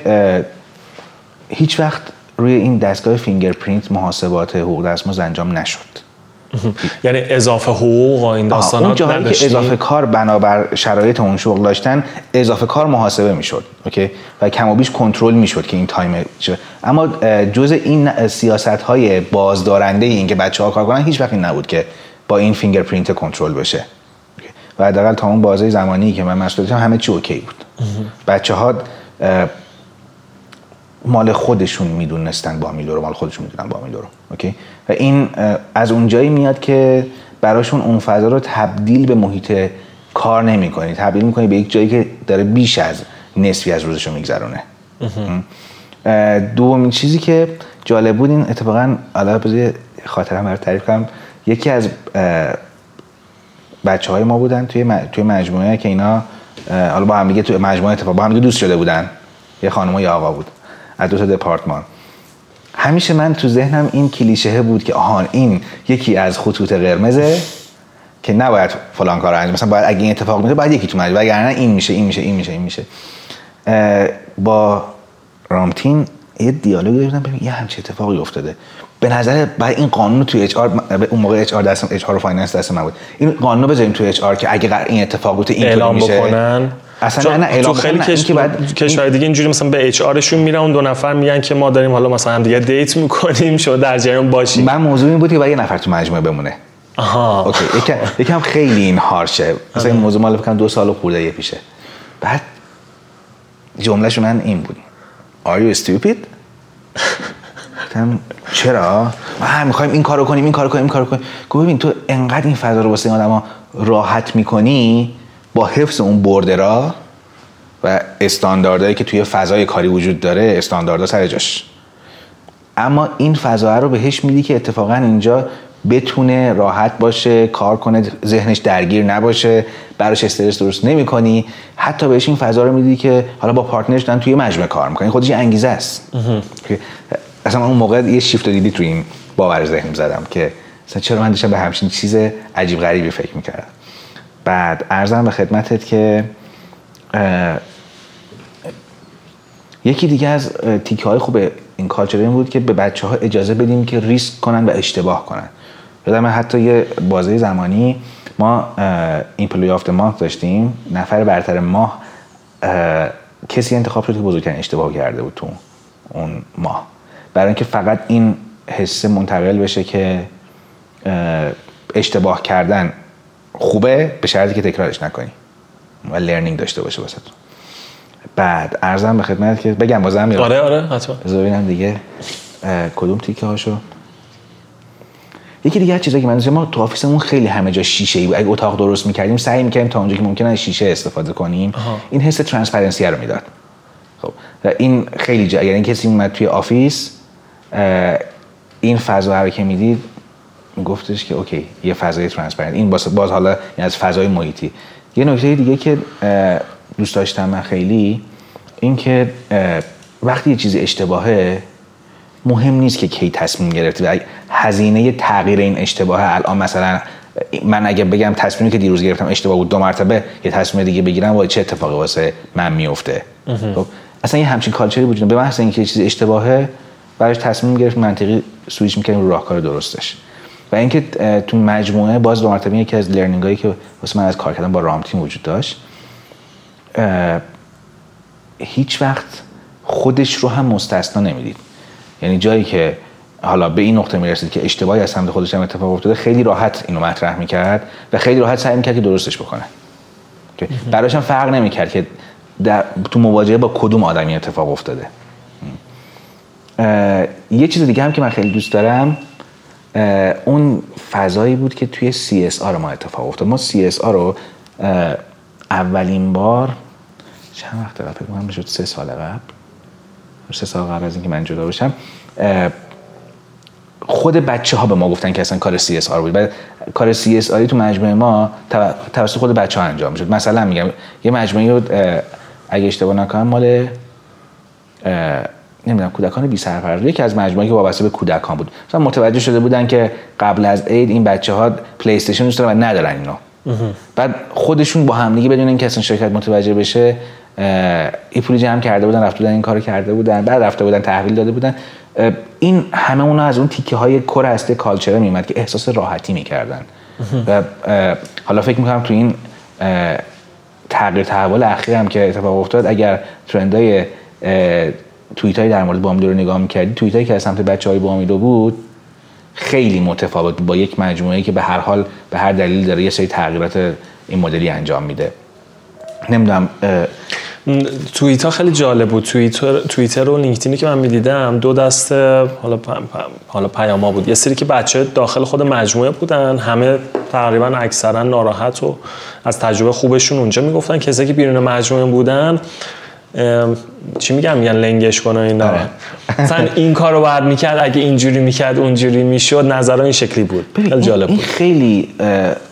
هیچ وقت روی این دستگاه fingerprint محاسبات حقوق دستمزد انجام نشد. یعنی اضافه حقوق و این آه، اون جاهایی که؟ اضافه کار بنابر شرایط اون شغل داشتن اضافه کار محاسبه می‌شد okay؟ و کم و بیش کنترل می‌شد که این time اما اه، جز این سیاست های بازدارنده این که بچه ها کار کنن هیچ وقت نبود که با این fingerprint کنترل بشه. و حداقل تا اون بازه زمانی که من مسئول داشتم همه چی اوکی بود. بچه ها مال خودشون می‌دونستن با میلو رو مال خودشون می‌دونن با میلو رو اوکی؟ و این از اونجایی میاد که براشون اون فضا رو تبدیل به محیط کار نمی‌کنی. تبدیل می‌کنی به یک جایی که داره بیش از نصفی از روزشو میگذرونه. دومین چیزی که جالب بود این اتفاقا حالا بذار خاطرم برات تعریف کنم. یکی از بچه های ما بودن توی توی مجموعه که اینا حالا با هم دیگه توی مجموعه اتفاق با هم دیگه دوست شده بودن. یه خانم و یه آقا بود. از دو تا دپارتمان. همیشه من تو ذهنم این کلیشه بود که آهان این یکی از خطوط قرمزه که نباید فلان کار انجام مثلا باید اگه این اتفاق میفته باید یکی تو مجموعه وگرنه این میشه این میشه این میشه این میشه. با رامتین یه dialogue داشتم ببین یه همچین اتفاقی افتاده. به نظر بعد این قانون توی HR اون موقع HR دستم HR و finance دست من بود. این قانون بذاریم توی HR که اگه این اتفاق بیفته این میشه. بکنن. اصلا نه اعلام خیلی کش... که بعد کشور دیگه اینجوری مثلا به HR شون میرن اون دو نفر میگن که ما داریم حالا مثلا هم دیگه date می‌کنیم شما در جریان باشیم من موضوع این بود که باید یه نفر تو مجموعه بمونه. آها. okay یکم یکم خیلی این harsh ه مثلا این موضوع مال فکر دو سال خورده یه پیشه. بعد جملهش من این بود. Are you stupid؟ گفتم چرا؟ ما می‌خوایم این کارو کنیم این کارو کنیم این کارو کنیم. گفت ببین تو انقدر این فضا رو واسه این آدما راحت می‌کنی با حفظ اون بردرا و استانداردهایی که توی فضای کاری وجود داره استانداردها سر جاش. اما این فضا رو بهش میدی که اتفاقا اینجا بتونه راحت باشه کار کنه ذهنش درگیر نباشه براش استرس درست نمی کنی حتی بهش این فضا رو میدی که حالا با پارتنرش دارن توی مجموعه کار می‌کنی خودش یه انگیزه است. که اصلا من اون موقع یه شیفت دیدی توی این باور ذهنی زدم که مثلا چرا من داشتم به همچین چیز عجیب غریبی فکر می‌کردم. بعد ارزم به خدمتت که یکی دیگه از تیکه های خوب این کالچر این بود که به بچه ها اجازه بدیم که ریسک کنن و اشتباه کنن. یادم حتی یه بازه زمانی ما employee of ماه داشتیم نفر برتر ماه اه، کسی انتخاب شد که بزرگترین اشتباه کرده بود تو اون ماه. برای اینکه فقط این حسه منتقل بشه که اه، اشتباه کردن خوبه به شرطی که تکرارش نکنی. و learning داشته باشه واسه بعد عرضم به خدمت که بگم بازم میرم آره آره حتما. ببینم دیگه کدوم تیکه هاشو. یکی دیگه از چیزایی که من ما تو office مون خیلی همه جا شیشه ای بود. اگه اتاق درست می‌کردیم سعی می‌کردیم تا اونجا که ممکنه از شیشه استفاده کنیم. این حس transparency رو می‌داد. خب. و این خیلی جا اگر این کسی اومد توی office این فضا رو که می‌دید گفتش که okay یه فضای transparent. این باز, باز حالا این از فضای محیطی. یه نکته دیگه که دوست داشتم من خیلی این که وقتی یه چیزی اشتباهه مهم نیست که کی تصمیم گرفتی و هزینه تغییر این اشتباه الان مثلا من اگه بگم تصمیمی که دیروز گرفتم اشتباه بود دو مرتبه یه تصمیم دیگه بگیرم وای چه اتفاقی واسه من میفته خب اصلا یه همچین کالچری وجود به محض اینکه یه چیزی اشتباهه براش تصمیم گرفت منطقی سویچ می‌کنیم رو راهکار درستش. و اینکه تو مجموعه باز دو مرتبه یکی از لرنینگ هایی که واسه من از کار کردن با رام تیم وجود داشت هیچ وقت خودش رو هم مستثنا نمی‌دید. یعنی جایی که حالا به این نقطه می‌رسید که اشتباهی از سمت خودش هم اتفاق افتاده خیلی راحت اینو مطرح می‌کرد و خیلی راحت سعی می‌کرد که درستش بکنه. براش هم فرق نمی‌کرد که در تو مواجهه با کدوم آدمی اتفاق افتاده. یه چیز دیگه هم که من خیلی دوست دارم اون فضایی بود که توی CSR ما اتفاق افتاد. ما CSR رو اولین بار چند وقت قبل؟ فکر کنم شد سه سال قبل. سه سال قبل از اینکه من جدا بشم. خود بچه ها به ما گفتن که اصلا کار CSR بود. بعد کار CSR تو مجموعه ما تو- توسط خود بچه ها انجام شد. مثلا میگم یه مجموعه اگه اشتباه نکنم مال نمی‌دونم کودکان بی سرپرست یکی از مجموعه که وابسته به کودکان بود. مثلا متوجه شده بودن که قبل از عید این بچه ها پلی استیشن دوست دارن و ندارن اینو. بعد خودشون با همدیگه بدون اینکه اصلا شرکت متوجه بشه اه، یه پولی جمع کرده بودن رفته بودن این کارو کرده بودن بعد رفته بودن تحویل داده بودن. این همه اونا از اون تیکه های core هسته culture میومد که احساس راحتی می‌کردن. و حالا فکر می‌کنم تو این تغییر تحول اخیر هم که اتفاق افتاد اگر ترندای توییت های در مورد بامیلو رو نگاه می‌کردی؟ توییت که از سمت بچه های بود خیلی متفاوت با یک مجموعه که به هر حال به هر دلیل داره یه سری تغییرات این مدلی انجام میده. نمی‌دونم توییت ها خیلی جالب بود. توییتر توییتر و لینکدینی که من می‌دیدم دو دسته حالا پ- پ- حالا پیاما بود. یه سری که بچه داخل خود مجموعه بودن همه تقریبا اکثرا ناراحت و از تجربه خوبشون اونجا می‌گفتن. کسی که بیرون مجموعه بودن چی میگم؟ میگن لنگش کنه اینا آره. مثلا این کار رو باید می‌کرد اگه اینجوری می‌کرد اونجوری می‌شد نظرها این شکلی بود. خیلی جالب این بود. خیلی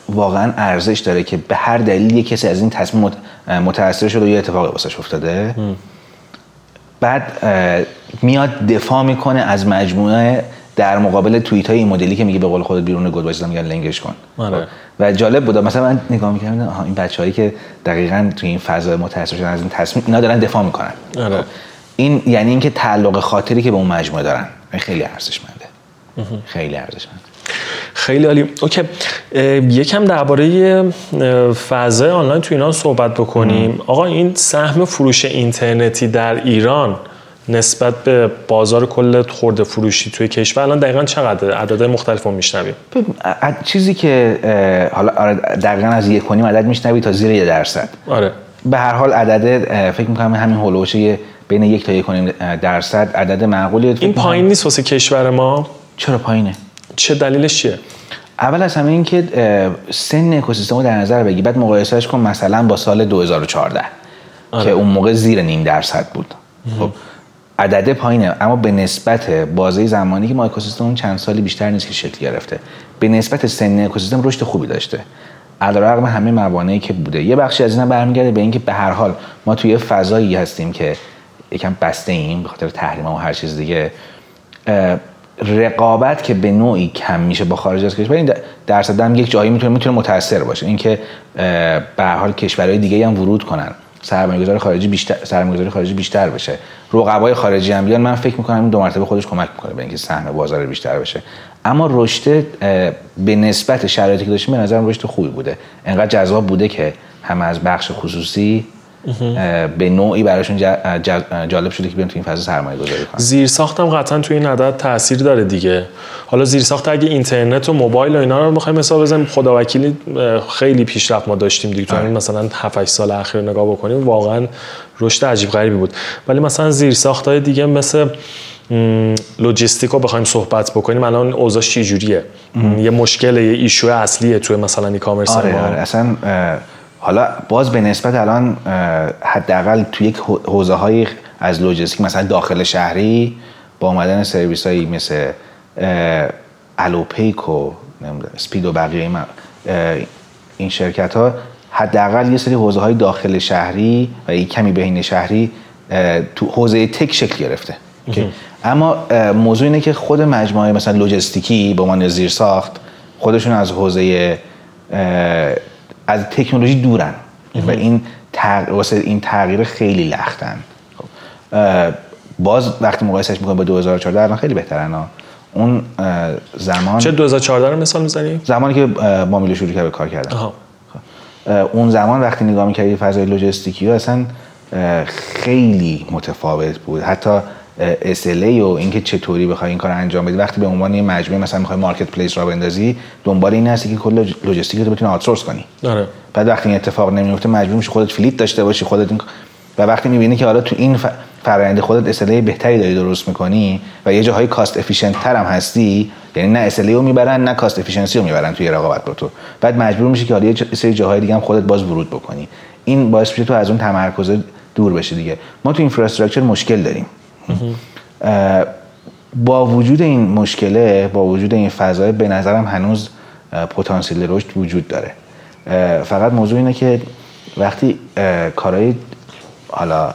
واقعا ارزش داره که به هر دلیل یه کسی از این تصمیم متاثر شده و یه اتفاقی واسش افتاده. بعد میاد دفاع می‌کنه از مجموعه در مقابل توییت های این مدلی که میگه به قول خودت بیرون گل میگن لنگش کن. آره. و جالب بود. مثلا من نگاه می‌کردم آها این بچه‌هایی که دقیقا توی این فضا متاثر شدن از این تصمیم اینا دارن دفاع می‌کنن. آره. این یعنی اینکه تعلق خاطری که به اون مجموعه دارن. خیلی ارزشمنده. خیلی ارزشمنده. خیلی عالی. اوکی. یکم درباره اه، فضای آنلاین تو ایران صحبت بکنیم. آقا این سهم فروش اینترنتی در ایران نسبت به بازار کل خورده فروشی توی کشور الان دقیقا چقدر عدد مختلف رو میشنویم. چیزی که حالا آره، دقیقا از یک و نیم عدد میشنوی تا زیر یه درصد. آره. به هر حال عدد فکر می‌کنم همین هولوش یه بین یک تا یک و نیم درصد عدد معقولیه. فکر این پایین نیست واسه کشور ما؟ چرا پایینه؟ چه دلیلش چیه؟ اول از همه این که اه، سن اکوسیستم رو در نظر بگی. بعد مقایسهش کن مثلا با سال 2014 که اون موقع زیر نیم درصد بود. خب. عدد پایینه اما به نسبت بازه زمانی که ما اکوسیستم اون چند سالی بیشتر نیست که شکل گرفته. به نسبت سن اکوسیستم رشد خوبی داشته. علیرغم همه موانعی که بوده. یه بخشی از اینا برمیگرده به اینکه به هر حال ما توی فضایی هستیم که یکم بسته ایم به خاطر تحریم و هر چیز دیگه. رقابت که به نوعی کم میشه با خارج از کشور این در- درصد هم یک جایی می‌تونه می‌تونه متاثر باشه. اینکه به هر حال کشورهای دیگه هم ورود کنن. سرمایه‌گذار خارجی بیشتر سرمایه‌گذاری خارجی بیشتر بشه. رقبای خارجی هم بیان من فکر می‌کنم این دو مرتبه خودش کمک می‌کنه به اینکه سهم بازار بیشتر بشه. اما رشد به نسبت شرایطی که داشتیم به نظرم رشد خوبی بوده. انقدر جذاب بوده که هم از بخش خصوصی به نوعی براشون جالب شده که بیان تو این فضا سرمایه گذاری کنن. زیر ساختم قطعا توی این عدد تاثیر داره دیگه. حالا زیر ساخت اگه اینترنت و موبایل و اینا رو بخوایم حساب بزنیم خدا وکیلی اه، خیلی پیشرفت ما داشتیم دیگه. تو همین مثلا 7 8 سال اخیر نگاه بکنیم واقعا رشد عجیب غریبی بود. ولی مثلا زیر ساخت های دیگه مثل لوجستیک رو بخوایم صحبت بکنیم الان اوضاع چی جوریه یه مشکل یه ایشو اصلیه توی مثلا ای کامرس آره آره. اصلا حالا باز به نسبت الان حداقل توی یک حوزه های از لوجستیک مثلا داخل شهری با اومدن سرویس هایی مثل الوپیک و اسپید و بقیه این, شرکت ها حداقل یه سری حوزه های داخل شهری و یک کمی بین شهری تو حوزه تک شکل گرفته. اما موضوع اینه که خود مجموعه مثلا لوجستیکی به عنوان زیر ساخت خودشون از حوزه از تکنولوژی دورن و این تغ... واسه این تغییر خیلی لختن خب. باز وقتی مقایسش می‌کنم با 2014 الان خیلی بهترن ها. اون زمان چه 2014 رو مثال می‌زنی؟ زمانی که مامیلو شروع کرد به کار کردن آها. اه، اون زمان وقتی نگاه می‌کردی فضای لجستیکی ها اصلا خیلی متفاوت بود حتی SLA و اینکه چطوری بخوای این کار انجام بدی. وقتی به عنوان یه مجموعه مثلا می‌خوای marketplace راه بندازی دنبال این هستی که کل لجستیک رو بتونی outsource کنی. آره. بعد وقتی این اتفاق نمیفته مجبور میشی خودت fleet داشته باشی خودت این... و وقتی می‌بینی که حالا تو این ف... فرآیند خودت SLA ی بهتری داری درست می‌کنی و یه جاهای cost efficient تر هم هستی یعنی نه SLA رو می‌برن نه cost efficiency رو می‌برن توی رقابت با تو. بعد مجبور میشی که حالا یه سری جاهای دیگه هم خودت باز ورود بکنی. این باعث میشه تو از اون تمرکز دور بشی دیگه. ما تو infrastructure مشکل داریم. با وجود این مشکله با وجود این فضای به نظرم هنوز پتانسیل رشد وجود داره. فقط موضوع اینه که وقتی کارهای حالا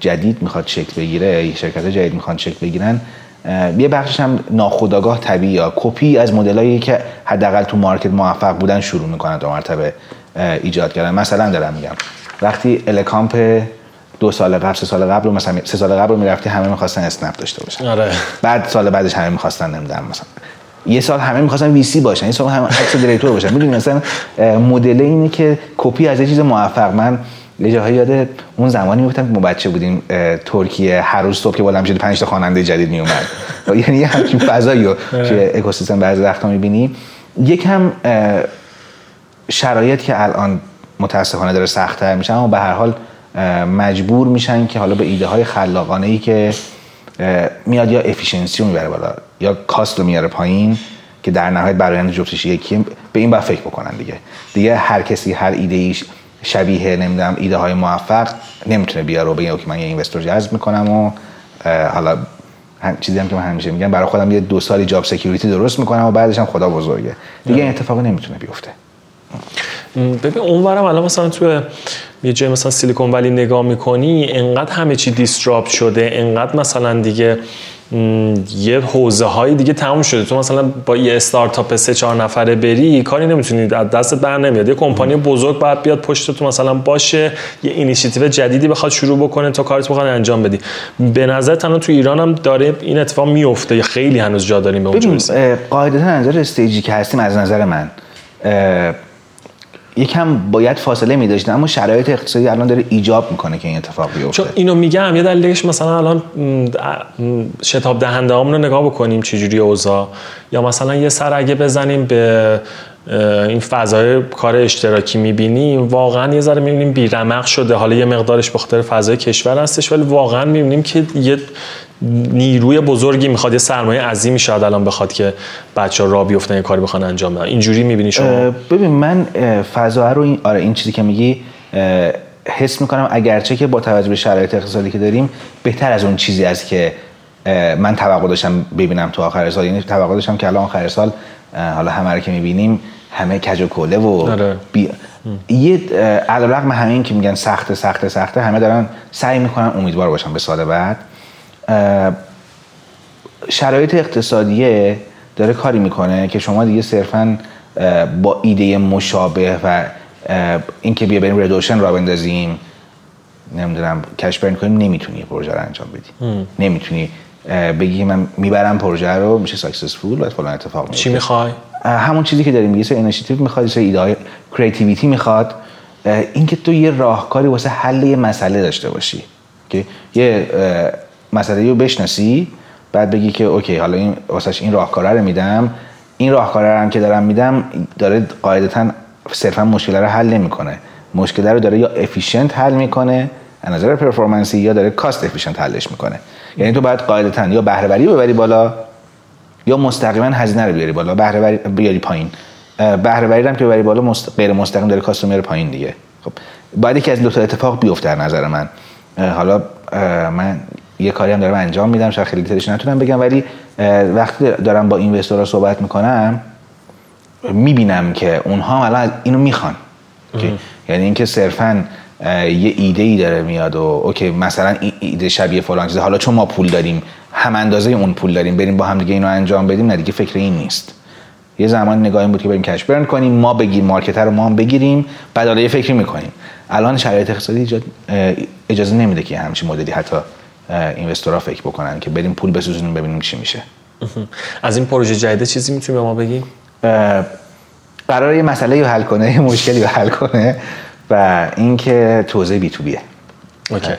جدید می‌خواد شکل بگیره شرکت جدید می‌خواد شکل بگیرن یه بخشش هم ناخودآگاه طبیعی یا کپی از مدلایی که حداقل تو market موفق بودن شروع می‌کنن دو مرتبه ایجاد کردن. مثلا دارم میگم وقتی الکامپ دو سال قبل سه سال قبل مثلا سه سال قبل می‌رفتی همه می‌خواستن اسنپ داشته باشن. آره. بعد سال بعدش همه می‌خواستن نمی‌دونم مثلا. یه سال همه می‌خواستن VC باشن یه سال همه accelerator باشن. می‌دونی مثلا مدل اینه که کپی از یه چیز موفق. من یه جاهایی یاد اون زمانی میفتم که ما بچه بودیم ترکیه هر روز صبح که بالا می‌شد 5 تا خواننده جدید میومد یعنی یه همچین فضایی رو که اکوسیستم بعضی وقتا می‌بینی. یکم شرایط که الان متاسفانه داره سختتر میشه اما به هر حال مجبور میشن که حالا به ایده های خلاقانه ای که میاد یا efficiency رو می‌بره بالا یا cost رو میاره پایین که در نهایت برای جفتش یکی به این باید فکر بکنن دیگه. دیگه هر کسی هر ایده ایش شبیه نمی‌دونم ایده های موفق نمی‌تونه بیاره و بگه که من یه investor جذب می‌کنم و حالا هم چیزی هم که من همیشه میگم برای خودم یه دو سالی job security درست می‌کنم و بعدش هم خدا بزرگه. دیگه این اتفاق نمی‌تونه بیفته. ببین اونورم الان مثلا تو یه جای مثلا سیلیکون ولی نگاه می‌کنی انقدر همه چی disrupt شده انقدر مثلا دیگه یه حوزه های دیگه تموم شده. تو مثلا با یه استارتاپ سه چهار نفره بری کاری نمی‌تونی از دست بر نمیاد. یه کمپانی بزرگ باید بیاد پشت تو مثلا باشه یه اینیشیتیو جدیدی بخواد شروع بکنه تا کارت بخواد انجام بدی. به نظر تنها تو ایران هم داره این اتفاق میفته خیلی هنوز جا داریم به اونجا قاعدتا نظر stage ی که هستیم از نظر من یکم باید فاصله می داشتن اما شرایط اقتصادی الان داره ایجاب می‌کنه که این اتفاق بیفته. چون اینو میگم یه دلیلش مثلا الان شتاب دهنده رو نگاه بکنیم چجوری اوضاع. یا مثلا یه سر اگه بزنیم به این فضای کار اشتراکی می‌بینیم واقعا یه ذره می‌بینیم بیرمق شده. حالا یه مقدارش به خاطر فضای کشور هستش ولی واقعا می‌بینیم که یه نیروی بزرگی می‌خواد یه سرمایه عظیمی شاید الان بخواد که بچه ها را بیفتن یه کاری بخوان انجام بدن. اینجوری می‌بینی شما؟ ببین من فضا رو این آره این چیزی که میگی حس می‌کنم اگرچه که با توجه به شرایط اقتصادی که داریم بهتر از اون چیزی است که من توقع داشتم ببینم تو آخر سال. یعنی توقع داشتم که الان آخر سال حالا همه رو که می‌بینیم همه کج و کوله و آره. بی... یه علیرغم همه این که میگن سخته سخته سخته همه دارن سعی می‌کنن امیدوار باشن به سال بعد. شرایط اقتصادیه داره کاری می‌کنه که شما دیگه صرفا با ایده مشابه و اینکه بیا بریم ردوشن راه بندازیم نمی‌دونم cash burn کنیم نمی‌تونی پروژه رو انجام بدی. نمی‌تونی بگی من می‌برم پروژه رو میشه successful و فلان اتفاق میفته چی می‌خوای؟ همون چیزی که داریم سه initiative می‌خواد سه ایده های creativity می‌خواد. اینکه تو یه راهکاری واسه حل یه مسئله داشته باشی. که یه مسئله رو بشناسی بعد بگی که اوکی حالا این واسش این راهکار رو میدم. این راهکار رو هم که دارم میدم داره قاعدتا صرفا مشکل رو حل نمی‌کنه. مشکل رو داره یا efficient حل می‌کنه از نظر performance ی یا داره cost efficient حلش می‌کنه. یعنی تو باید قاعدتا یا بهره وری ببری بالا یا مستقیما هزینه رو بیاری بالا بهره بیاری پایین. بهره وری هم که ببری بالا مست... غیر مستقیم داره cost میاره پایین دیگه. خب باید یکی از دو تا اتفاق بیفته در نظر من. حالا من یه کاری هم دارم انجام میدم شاید خیلی detail ش نتونم بگم ولی وقتی دارم با investor ها صحبت می‌کنم می‌بینم که اونها هم الان اینو می‌خوان. یعنی اینکه صرفا یه ایده ای داره میاد و اوکی مثلا ایده شبیه فلان چیزه. حالا چون ما پول داریم هم اندازه اون پول داریم بریم با هم دیگه اینو انجام بدیم نه دیگه فکر این نیست. یه زمان نگاهی بود که بریم cash burn کنیم ما بگیم market رو ما هم بگیریم بعد یه فکری می‌کنیم. الان شرایط اقتصادی اجازه نمیده که همچین مدلی حتی اینوستورها فکر بکنن که بریم پول بسوزونیم ببینیم چی میشه. از این پروژه جدید چیزی می‌تونی به ما بگی؟ قرار یه مسئله رو حل کنه یه مشکلی رو حل کنه و اینکه توزیع بی تو بیه اوکی.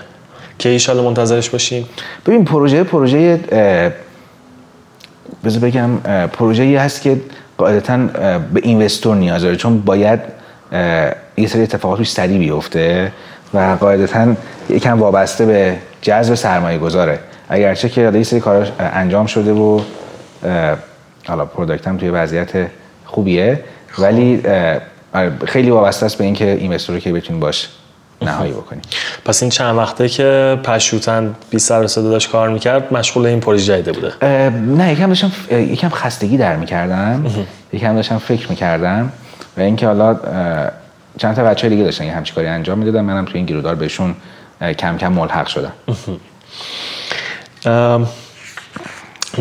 که ایشالا منتظرش باشیم. ببین پروژه پروژه بذار بگم پروژه هست که قاعدتا به investor نیاز داره چون باید یه سری اتفاقات روش سریع بیفته و قاعدتا یکم وابسته به جذب سرمایه گذاره اگرچه که یه سری کاراش انجام شده و حالا product هم توی وضعیت خوبیه ولی آره، خیلی وابسته است به اینکه investor که بتونیم باش نهایی بکنیم. پس این چند وقته که پشوتن بی سر صدا داشت کار می‌کرد مشغول این پروژه جدیده بوده. نه یکم داشتم یکم خستگی در می‌کردم. یکم داشتم فکر می‌کردم. و اینکه حالا چند تا بچه دیگه داشتن یه همچین کاری انجام می‌دادم منم توی این گیرودار بهشون کم کم ملحق ام،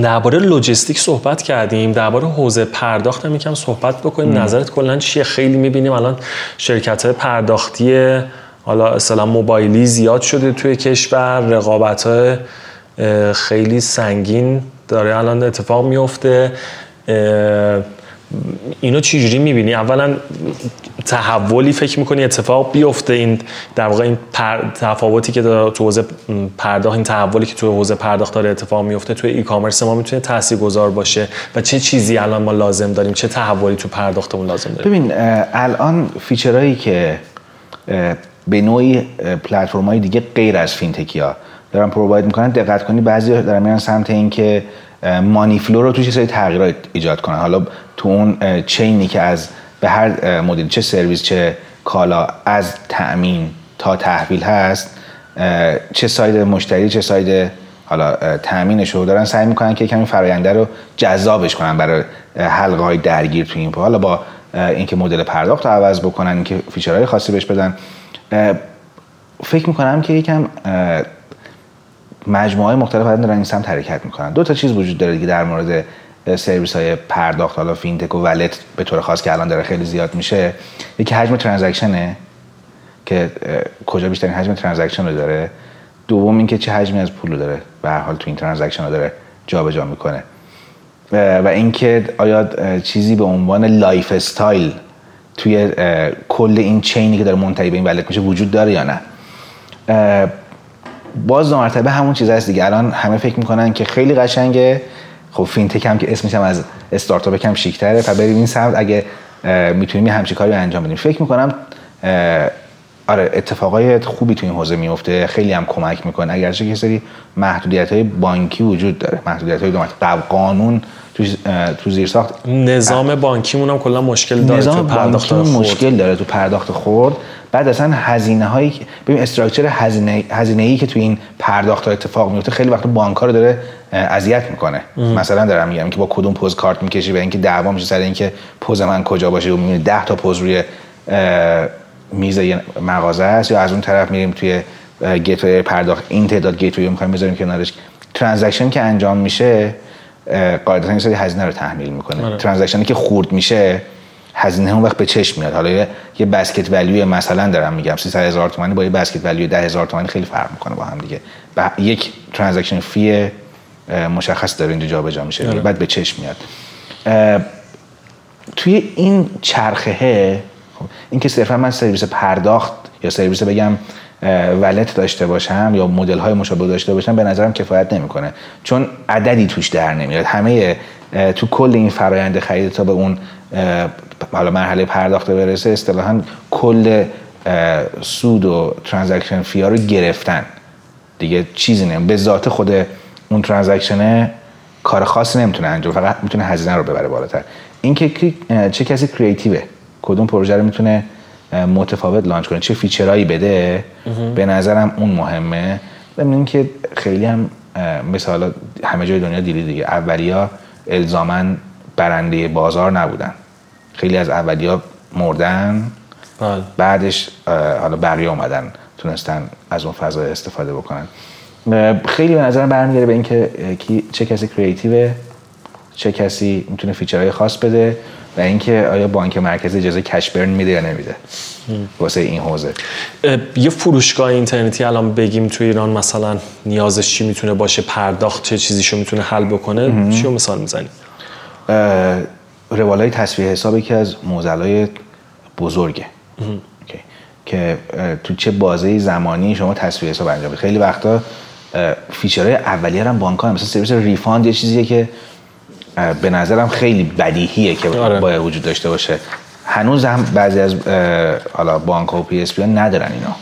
درباره لوجستیک صحبت کردیم. درباره حوزه پرداخت هم یکم صحبت بکنیم. نظرت کلا چیه؟ خیلی می‌بینیم الان شرکت های پرداختی حالا اصلا موبایلی زیاد شده توی کشور. رقابت های خیلی سنگین داره. الان اتفاق میفته اینو چجوری می‌بینی؟ اولا تحولی فکر می‌کنی اتفاق بیفته این در واقع این پر... تفاوتی که تو حوزه پرداخت این تحولی که تو حوزه پرداخت داره اتفاق میفته توی ای کامرس ما می‌تونه تاثیرگذار باشه و چه چیزی الان ما لازم داریم؟ چه تحولی تو پرداختمون لازم داریم؟ ببین الان فیچرهایی که به نوعی پلتفرم های دیگه غیر از fintech ی ها دارن provide می‌کنن دقت کنی بعضی دارن میرن سمت اینکه money flow رو توش یه سری تغییرات ایجاد کنن؟ حالا تو اون chain ی که از به هر مدل چه سرویس چه کالا از تأمین تا تحویل هست چه side مشتری چه side حالا تأمینش رو دارن سعی می‌کنن که کمی فراینده رو جذابش کنن برای حلقه های درگیر تو این حالا با اینکه مدل پرداخت رو عوض بکنن اینکه feature های خاصی بهش بدن. فکر می‌کنم که یکم مجموعه مختلف الان دارن این سمت حرکت می‌کنن. دو تا چیز وجود داره دیگه در مورد سرویس های پرداخت حالا fintech و wallet به طور خاص که الان داره خیلی زیاد میشه. یکی حجم transaction ه که کجا بیشترین حجم transaction رو داره. دوم اینکه چه حجمی از پول رو داره. به هر حال تو این transaction رو داره جابجا می‌کنه. اه، و اینکه آیا چیزی به عنوان lifestyle توی کل این chain ی که داره منتهی به این wallet میشه وجود داره یا نه. باز دو مرتبه همون چیز هست دیگه. الان همه فکر می‌کنن که خیلی قشنگه. خب fintech هم که اسمش هم از استارتاپ کم شیک‌تره. و بریم این سمت. اگه می‌تونیم یه همچین کاری انجام بدیم. فکر می‌کنم آره اتفاقای خوبی تو این حوزه میفته خیلی هم کمک می‌کنه. اگرچه که سری محدودیت های بانکی وجود داره. محدودیت های دو مرتبه. قانون تو تو زیر ساخت. نظام بانکیمون هم کلا مشکل داره. تو نظام پرداخت بانکی خورد. مشکل داره تو پرداخت خورد بعد اصلا هزینه هایی ببین استراکچر هزینه هزینه ای که تو این پرداخت ها اتفاق میفته خیلی وقت بانک رو داره اذیت می‌کنه. مثلا دارم میگم که با کدوم پوز کارت می‌کشی و اینکه دعوا میشه سر اینکه پوز من کجا باشه و می‌بینی 10 تا پوز روی میز مغازه است یا از اون طرف میریم توی gateway پرداخت این تعداد gateway می‌خوایم بذاریم کنارش. transaction که انجام میشه قاعدتا این سری هزینه رو تحمیل می‌کنه. آره. transaction ی که خورد میشه هزینه اون وقت به چشم میاد. حالا یه, یه basket value مثلا دارم میگم 300 هزار تومانی با یه basket value 10 هزار تومانی خیلی فرق می‌کنه با هم دیگه. و یک transaction fee مشخص داره اینجا جابجا میشه. آره. بعد به چشم میاد. توی این چرخه خب، این که صرفا من سرویس پرداخت یا سرویس بگم wallet داشته باشم یا مدل های مشابه داشته باشم به نظرم کفایت نمی‌کنه. چون عددی توش در نمیاد. همه تو کل این فرایند خرید تا به اون حالا مرحله پرداخت برسه اصطلاحا کل سود و transaction fee ا رو گرفتن. دیگه چیزی نمی به ذات خود اون transaction ه کار خاصی نمی‌تونه انجام فقط می‌تونه هزینه رو ببره بالاتر. اینکه چه کسی کریتیوه کدوم پروژه رو می‌تونه متفاوت لانچ کنه. چه فیچرهایی بده؟ به نظرم اون مهمه. ببینیم که خیلی هم اه، مثل حالا همه جای دنیا دیدی دیگه. اولیا الزاما برنده بازار نبودن. خیلی از اولیا مردن. بله. بعدش حالا بقیه اومدن تونستن از اون فضا استفاده بکنن. خیلی به نظرم برمیگرده به اینکه کی چه کسی creative ه چه کسی می‌تونه feature های خاص بده. و اینکه آیا بانک مرکزی اجازه cash burn میده یا نمیده؟ واسه این حوزه. یه فروشگاه اینترنتی الان بگیم تو ایران مثلا نیازش چی می‌تونه باشه پرداخت چه چیزیشو می‌تونه حل بکنه چی رو مثال می‌زنی؟ روالای تسویه حساب یکی از معضلای بزرگه. اوکی. که تو چه بازه زمانی شما تسویه حساب انجام خیلی وقتا feature های اولیه هم بانک مثلا سرویس refund یه چیزیه که به نظرم خیلی بدیهیه که آره. باید وجود داشته باشه. هنوز هم بعضی از حالا بانک ها و PS ندارن اینا.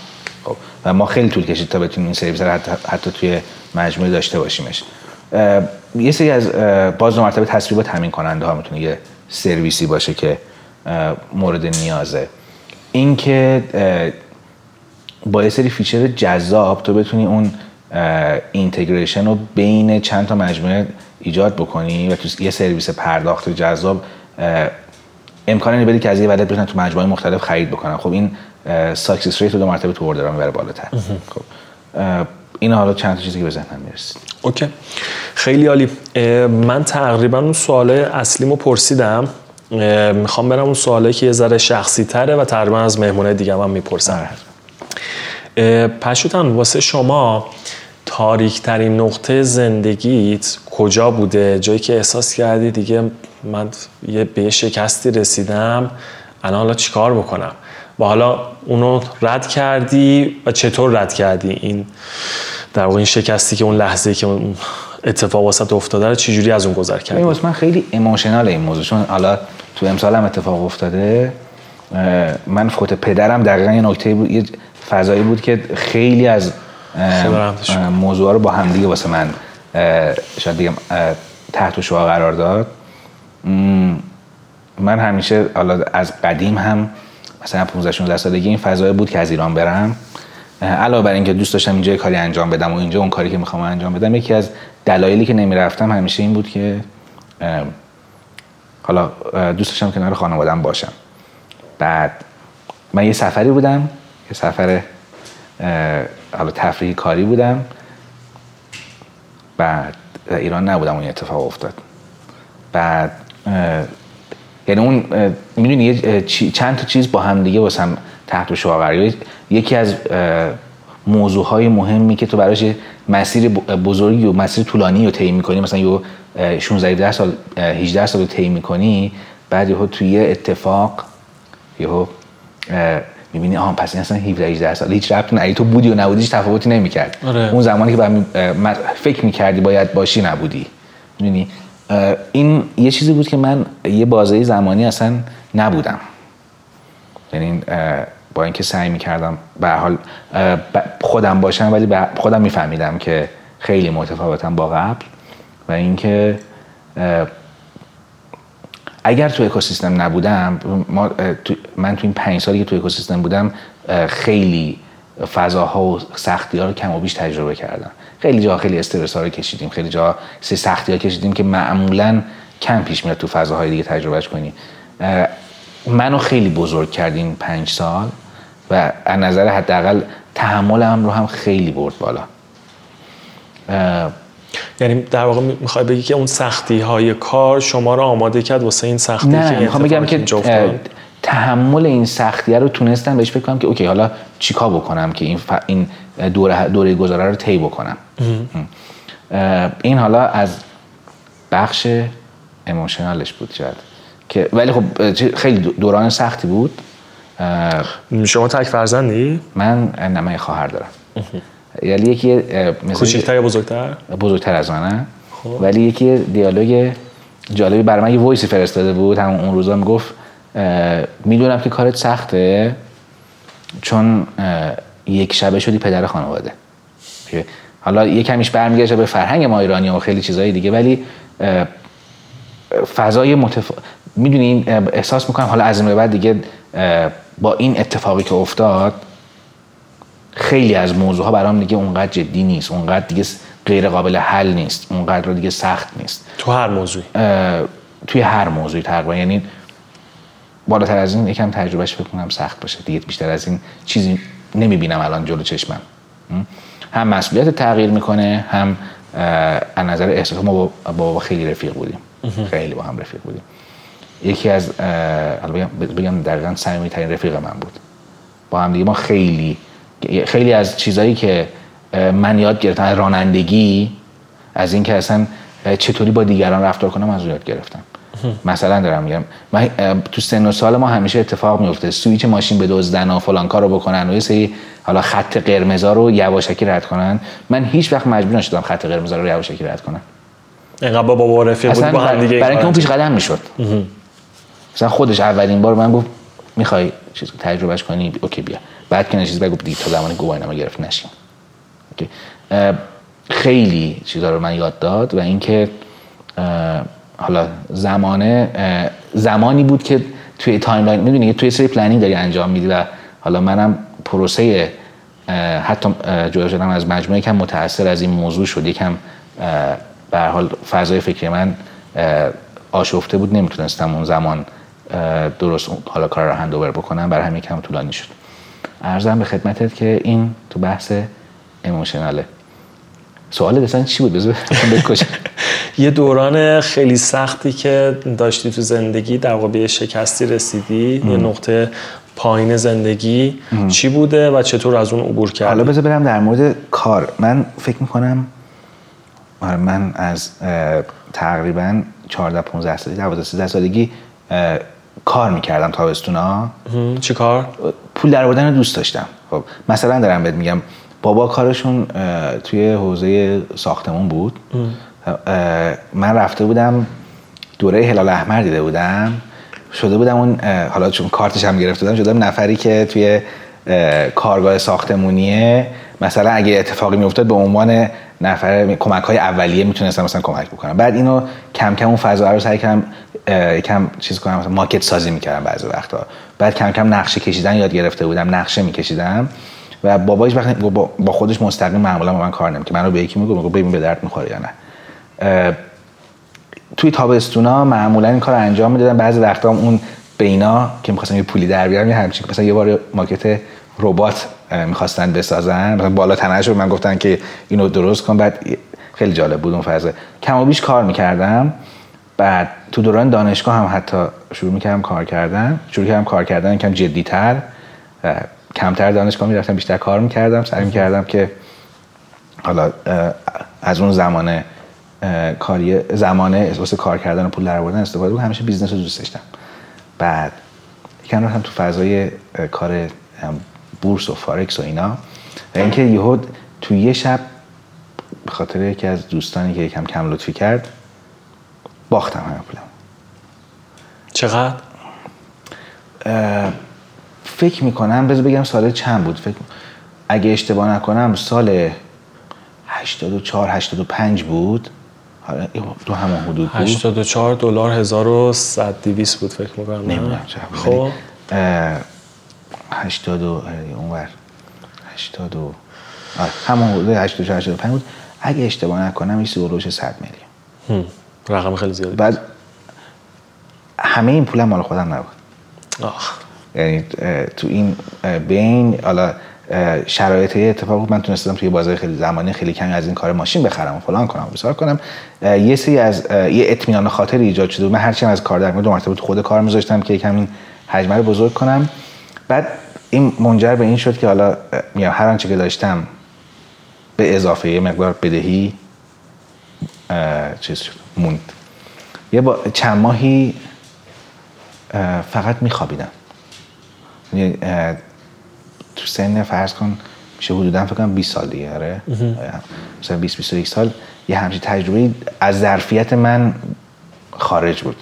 خب و ما خیلی طول کشید تا بتونیم این سرویس رو حتی, حتی توی مجموعه داشته باشیمش. یه سری از باز دو مرتبه تسویه با تامین کننده ها می‌تونه یه سرویسی باشه که مورد نیازه. اینکه با یه سری feature جذاب تو بتونی اون integration رو بین چند تا مجموعه ایجاد بکنی و تو یه سرویس پرداخت جذاب امکان اینو بدی که از یه wallet بتونن تو مجموعه مختلف خرید بکنن. خب این success rate رو دو مرتبه تو order ها می‌بره بالاتر. خب این حالا چند تا چیزی که به ذهنم می‌رسید. اوکی. خیلی عالی. من تقریبا اون سوال اصلیمو پرسیدم. می‌خوام برم اون سوالی که یه ذره شخصی تره و تقریبا از مهمونه دیگه هم می‌پرسم. اه، پشوتن واسه شما تاریک ترین نقطه زندگیت کجا بوده؟ جایی که احساس کردی دیگه من یه به شکستی رسیدم الان حالا چیکار بکنم؟ و حالا اونو رد کردی و چطور رد کردی؟ این در واقع این شکستی که اون لحظه که اتفاق واسط افتاده رو چجوری از اون گذر کردی؟ واسه من خیلی ایموشنال این موضوع چون حالا تو امسال هم اتفاق افتاده. من فوت پدرم دقیقا یه نکته بود یه فضایی بود که خیلی از موضوع رو با هم دیگه واسه من شاید بگم تحت شعا قرار داد. من همیشه حالا از قدیم هم مثلا 15 16 سالگی این فضای بود که از ایران برم. علاوه بر اینکه دوست داشتم اینجا یه کاری انجام بدم و اینجا اون کاری که می‌خوام انجام بدم یکی از دلایلی که نمی‌رفتم همیشه این بود که حالا دوست داشتم کنار خانوادم باشم. بعد من یه سفری بودم یه سفر حالا تفریحی کاری بودم بعد ایران نبودم اون اتفاق افتاد بعد یعنی اون می‌دونی چند تا چیز با هم دیگه واسم تحت گرفت. یکی از موضوع های مهمی که تو براش مسیر بزرگی و مسیر طولانی رو طی می‌کنی مثلا یه اه، 16 17 سال اه، 18 سال رو طی می‌کنی بعد یهو توی یه اتفاق یهو می‌بینی آها پس این اصلا 17 18 سال هیچ ربطی نداره. تو بودی و نبودیش تفاوتی نمی‌کرد. آره. اون زمانی که من فکر می‌کردی باید باشی نبودی. می‌دونی؟ این یه چیزی بود که من یه بازه زمانی اصلا نبودم. یعنی با اینکه سعی می‌کردم به هر حال خودم باشم ولی خودم میفهمیدم که خیلی متفاوتم با قبل. و اینکه اگر تو اکوسیستم نبودم ما تو- من تو این پنج سالی که تو اکوسیستم بودم خیلی فضاها و سختی ها رو کم و بیش تجربه کردم. خیلی جا خیلی استرس ها رو کشیدیم خیلی جا سه سختی ها کشیدیم که معمولا کم پیش میاد تو فضاهای دیگه تجربهش کنی. منو خیلی بزرگ کرد این پنج سال و از نظر حداقل تحملم رو هم خیلی برد بالا. یعنی در واقع می‌خوای بگی که اون سختی های کار شما رو آماده کرد واسه این سختی نه که نه می‌خوام بگم که؟ تحمل این سختیه رو تونستم بهش فکر کنم که اوکی حالا چیکار بکنم که این ف... این دوره دوره گذاره رو طی بکنم؟ این حالا از بخش اموشنالش بود شاید. که ولی خب خیلی دوران سختی بود. شما تک فرزندی؟ من نه من یه خواهر دارم. یعنی یکی کوچکتر یا بزرگتر؟ بزرگتر از منه خب. ولی یکی دیالوگ جالبی برای من یه وایسی فرستاده بود همون اون روزا می‌گفت می‌دونم که کارت سخته چون یک شبه شدی پدر خانواده حالا یه کمیش برمیگرده به فرهنگ ما ایرانی و خیلی چیزهای دیگه ولی فضای متف... می‌دونی این اه، احساس می‌کنم حالا از این بعد دیگه با این اتفاقی که افتاد خیلی از موضوع ها برام دیگه اونقدر جدی نیست اونقدر دیگه غیر قابل حل نیست اونقدر دیگه سخت نیست. تو هر موضوعی. توی هر موضوعی تقریبا. یعنی بالاتر از این یکم تجربهش فکر کنم سخت باشه. دیگه بیشتر از این چیزی نمی‌بینم الان جلو چشمم? هم مسئولیت تغییر می‌کنه هم از نظر احساس ما با با بابا خیلی رفیق بودیم. خیلی با هم رفیق بودیم. یکی از بگم دقیقا صمیمی ترین رفیق من بود. با هم دیگه ما خیلی خیلی از چیزایی که من یاد گرفتم از رانندگی از اینکه اصلا اه، چطوری با دیگران رفتار کنم از یاد گرفتم. مثلا دارم میگم من تو سن و سال ما همیشه اتفاق میفته سویچ ماشین بدزدن و فلان کارو بکنن و یه سری حالا خط قرمزا رو یواشکی رد کنن. من هیچ وقت مجبور نشدم خط قرمزا رو یواشکی رد کنم. اینقدر با بابا رفیق بود اصلا با هم دیگه این برای اینکه اون پیش قدم می‌شد. مثلا خودش اولین بار من گفت می‌خوای چیز تجربهش کنی؟ اوکی بیا. بعد که نشید بگو دیگه تا زمانی گواهینامه گرفت نشیم خیلی چیزا رو من یاد داد و اینکه حالا زمانه زمانی بود که توی تایملاین می‌دونی که توی سری پلنینگ داری انجام میدی و حالا منم پروسه حتی جدا شدم از مجموعه یکم متاثر از این موضوع شد. یکم به حال فضای فکری من آشفته بود. نمی‌تونستم اون زمان درست حالا کار رو هندوور بکنم. برای همین کم طولانی شد. ارزم به خدمتت که این تو بحث اموشناله. سوال دستان چی بود؟ بذار بکش یه دوران خیلی سختی که داشتی تو زندگی در واقع شکستی رسیدی. یه نقطه پایین زندگی. چی بوده و چطور از اون عبور کردی؟ حالا بذار برم در مورد کار. من فکر می‌کنم آره من از تقریبا 14 15 سالگی 12 13 سالگی کار می‌کردم تابستونا. چی کار؟ پول در آوردن دوست داشتم. خب مثلا دارم بهت میگم بابا کارشون توی حوزه ساختمون بود. من رفته بودم دوره هلال احمر دیده بودم. شده بودم اون حالا چون کارتش هم گرفته بودم شده نفری که توی کارگاه ساختمونیه. مثلا اگه اتفاقی میافتاد به عنوان نفر کمک های اولیه می‌تونستم مثلا کمک بکنم. بعد اینو کم کم اون فضا رو سعی کردم یکم چیز کنم مثلا ماکت سازی می‌کردم بعضی وقتا. بعد کم کم نقشه کشیدن یاد گرفته بودم نقشه میکشیدم. و بابا هیچ وقت با خودش مستقیم معمولا با من کار نمی‌کنه منو به یکی میگه میگه ببین به درد می‌خوره یا نه. توی تابستونا معمولا این کار انجام می‌دادم بعضی وقتا اون بینا که می‌خواستم یه پولی در بیارم یه همچین مثلا یه بار ماکت ربات می‌خواستن بسازن. مثلا بالا تنش رو من گفتن که اینو درست کن. بعد خیلی جالب بود اون فضا کم و بیش کار می‌کردم. بعد تو دوران دانشگاه هم حتی شروع می‌کردم کار کردن. شروع کردم کار کردن کم جدیتر کمتر دانشگاه می‌رفتم بیشتر کار می‌کردم. سعی می‌کردم که حالا از اون زمانه کاری زمانه واسه کار کردن و پول در آوردن استفاده بود همیشه business رو دوست داشتم. بعد یکم هم تو فضای کار بورس و فارکس و اینا. و اینکه یهو تو یه شب به خاطر یکی از دوستانی که یکم کم لطفی کرد باختم همه پولم چقدر؟ فکر می‌کنم بذار بگم سال چند بود؟ فکر اگه اشتباه نکنم سال 84 85 بود. حالا تو همون حدود بود. 84 دلار 1100 200 بود فکر می‌کنم نمی‌دونم خب. 80 اونور 80 همون حدود 84 85 بود. اگه اشتباه نکنم این سوروش 100 میلیون. رقم خیلی زیادی. بعد همه این پولم مال خودم نبود. آخ. یعنی تو این بین حالا شرایط اتفاق بود من تونستم توی بازار خیلی زمانی خیلی کمی از این کار ماشین بخرم و فلان کنم و بسار کنم یه سری از یه اطمینان خاطر ایجاد شده من هرچی از کار در دو مرتبه خود کار میذاشتم که یکم این حجمه رو بزرگ کنم. بعد این منجر به این شد که حالا میام هر آنچه که داشتم به اضافه یه مقدار بدهی چیز شد موند. یه با چند ماهی فقط میخوابیدم. یعنی تو سن فرض کن میشه حدودا فکر کنم 20 سال دیگه آره. مثلا 20 21 سال یه همچین تجربه از ظرفیت من خارج بود.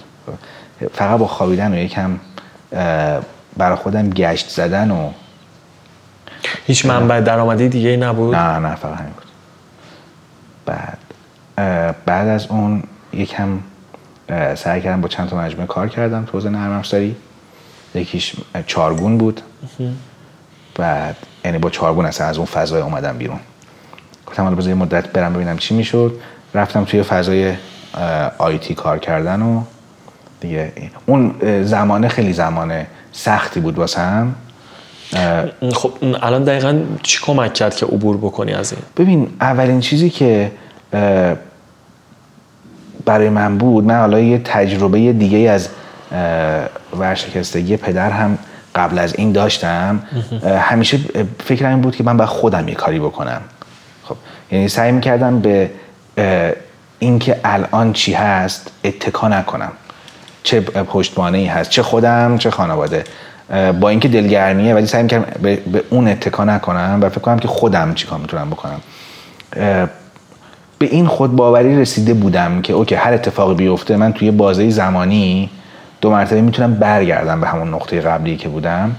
فقط با خوابیدن و یکم برای خودم گشت زدن و هیچ منبع درآمدی دیگه نبود؟ نه نه فقط همین بود. بعد. بعد از اون یکم سعی کردم با چند تا مجموعه کار کردم تو حوزه نرم افزاری. یکیش چارگون بود. بعد یعنی با چارگون اصلا از اون فضای اومدم بیرون. گفتم حالا بذار مدت برم ببینم چی می‌شد. رفتم توی فضای آیتی کار کردن و دیگه اون زمانه خیلی زمانه سختی بود واسم. خب الان دقیقا چی کمک کرد که عبور بکنی از این؟ ببین اولین چیزی که برای من بود من حالا یه تجربه دیگه از ورشکستگی پدر هم قبل از این داشتم. همیشه فکرم این بود که من باید خودم یه کاری بکنم. خب یعنی سعی می‌کردم به اینکه الان چی هست اتکا نکنم. چه پشتوانه ای هست چه خودم چه خانواده. با اینکه دلگرمیه ولی سعی می‌کردم به, به اون اتکا نکنم و فکر کنم که خودم چیکار می‌تونم بکنم. به این خود باوری رسیده بودم که اوکی هر اتفاقی بیفته من توی بازه زمانی دو مرتبه می‌تونم برگردم به همون نقطه قبلی که بودم.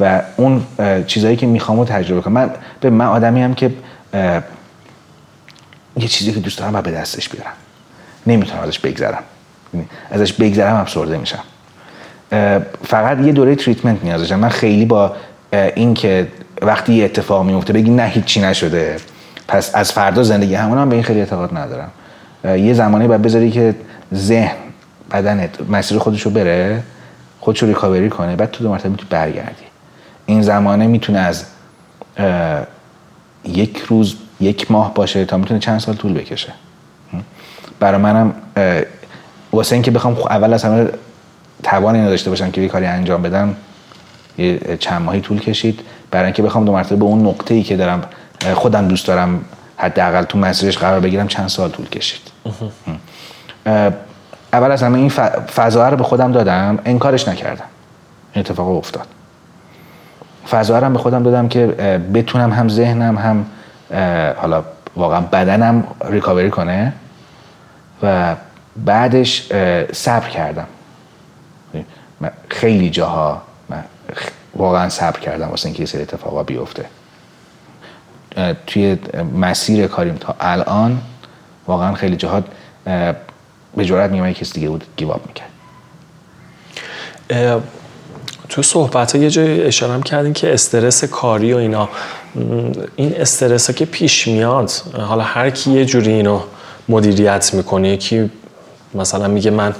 و اون چیزهایی که می‌خوام رو تجربه کنم. من به من آدمی هم که یه چیزی که دوست دارم و به دستش بیارم. نمی‌تونم ازش بگذرم. یعنی ازش بگذرم افسرده میشم. فقط یه دوره تریتمنت نیاز داشتم. من خیلی با این که وقتی یه اتفاق میفته بگی نه هیچی نشده. پس از فردا زندگی همون هم به این خیلی اعتقاد ندارم. یه زمانی باید بذاری که ذهن بدنت مسیر خودش رو بره خودش رو ریکاوری کنه بعد تو دو مرتبه می‌تونی برگردی. این زمانه می‌تونه از یک روز یک ماه باشه تا می‌تونه چند سال طول بکشه. برای منم واسه اینکه بخوام اول از همه توان اینو باشم که یه کاری انجام بدم یه چند ماهی طول کشید. برای اینکه بخوام دو مرتبه به اون نقطه ای که دارم خودم دوست دارم حداقل تو مسیرش قرار بگیرم چند سال طول کشید. اول از همه این فضا رو به خودم دادم انکارش نکردم. این اتفاق افتاد. فضا رو به خودم دادم که بتونم هم ذهنم هم حالا واقعا بدنم ریکاوری کنه و بعدش صبر کردم. خیلی جاها من واقعا صبر کردم واسه اینکه یه سری اتفاقا بیفته. توی مسیر کاریم تا الان واقعا خیلی جاها به جرات میگم کسی دیگه بود گیواب می‌کرد. تو صحبت ها یه جای اشاره هم کردین که استرس کاری و اینا. این استرس ها که پیش میاد حالا هر کی یه جوری اینو مدیریت می‌کنه یکی مثلا میگه من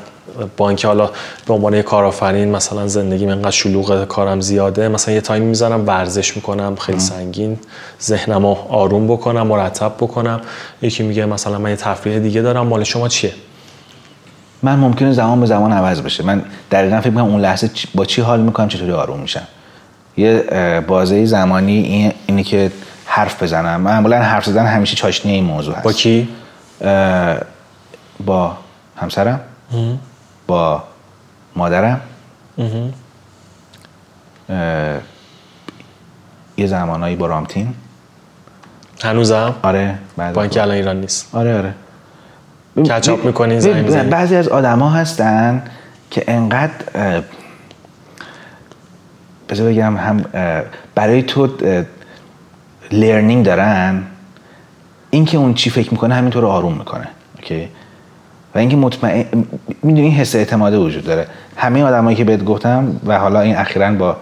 با اینکه حالا به عنوان کارآفرین مثلا زندگی من انقدر شلوغ کارم زیاده مثلا یه تایم می‌ذارم ورزش می‌کنم خیلی سنگین ذهنم رو آروم بکنم مرتب بکنم. یکی میگه مثلا من یه تفریح دیگه دارم مال شما چیه؟ من ممکنه زمان به زمان عوض بشه. من دقیقا فکر می‌کنم اون لحظه با چی حال می‌کنم چطوری آروم میشم. یه بازه زمانی این اینی که حرف بزنم. معمولا حرف زدن همیشه چاشنی این موضوع هست. با کی؟ با همسرم. با مادرم. یه زمانایی با رامتین. هنوزم آره با اینکه الان ایران نیست. آره آره. کچاپ می‌کنی زنگ بعضی از آدما هستن که انقدر بذار بگم هم برای تو لرنینگ دارن. اینکه اون چی فکر می‌کنه همینطور آروم می‌کنه اوکی؟ و اینکه مطمئن می‌دونی این حس اعتماده وجود داره. همه آدمایی که بهت گفتم و حالا این اخیرا با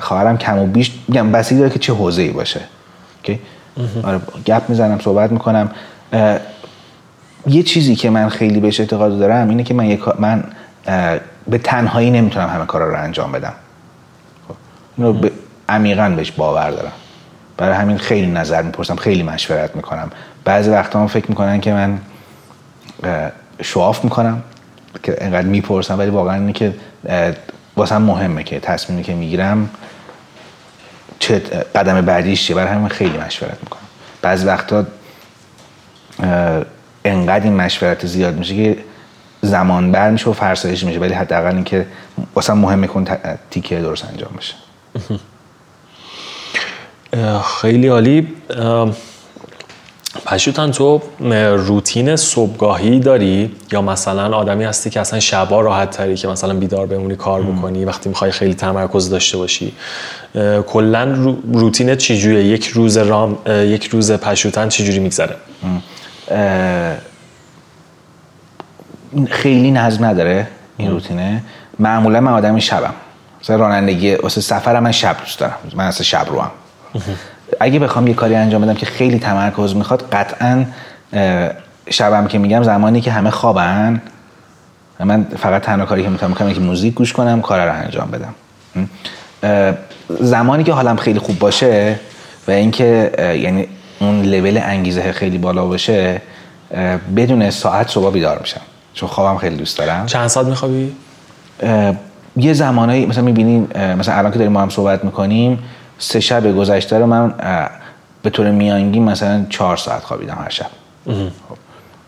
خواهرم کم و بیش میگم بسیاری داره که چه حوزه‌ای باشه. اوکی؟ آره گپ می‌زنم صحبت می‌کنم. یه چیزی که من خیلی بهش اعتقاد دارم اینه که من یک من به تنهایی نمی‌تونم همه کارا رو انجام بدم. خب اینو به عمیقا بهش باور دارم. برای همین خیلی نظر می‌پرسم خیلی مشورت می‌کنم. بعضی وقتا هم فکر می‌کنن که من شواف می‌کنم که انقدر می‌پرسم ولی واقعا اینه که واسه مهمه که تصمیمی که می‌گیرم چه قدم بعدیش چیه. برای همین خیلی مشورت می‌کنم. بعضی وقتا انقدر این مشورت زیاد میشه که زمان بر میشه و فرسایش میشه ولی حداقل اینکه واسه مهمه کن تیکه درست انجام بشه. خیلی عالی. پشوتن تو روتین صبحگاهی داری؟ یا مثلا آدمی هستی که اصلا شبا راحت تری که مثلا بیدار بمونی کار بکنی وقتی می‌خوای خیلی تمرکز داشته باشی. کلا روتین چجوریه؟ یک روز رام یک روز پشوتن چجوری میگذره؟ خیلی نظم نداره این روتینه. معمولا من آدم شبم. مثلا رانندگی واسه سفرم من شب دوست دارم. من اصلا شب رو هم اگه بخوام یه کاری انجام بدم که خیلی تمرکز می‌خواد قطعا شبم که میگم زمانی که همه خوابن من فقط تنها کاری که می‌تونم کنم که موزیک گوش کنم کار رو انجام بدم. زمانی که حالم خیلی خوب باشه و اینکه یعنی اون لول انگیزه خیلی بالا باشه بدون ساعت صبح بیدار میشم. چون خوابم خیلی دوست دارم. چند ساعت میخوابی؟ یه زمانایی مثلا می‌بینیم مثلا الان که داریم ما هم صحبت می‌کنیم سه شب گذشته رو من به طور میانگین مثلا چهار ساعت خوابیدم هر شب.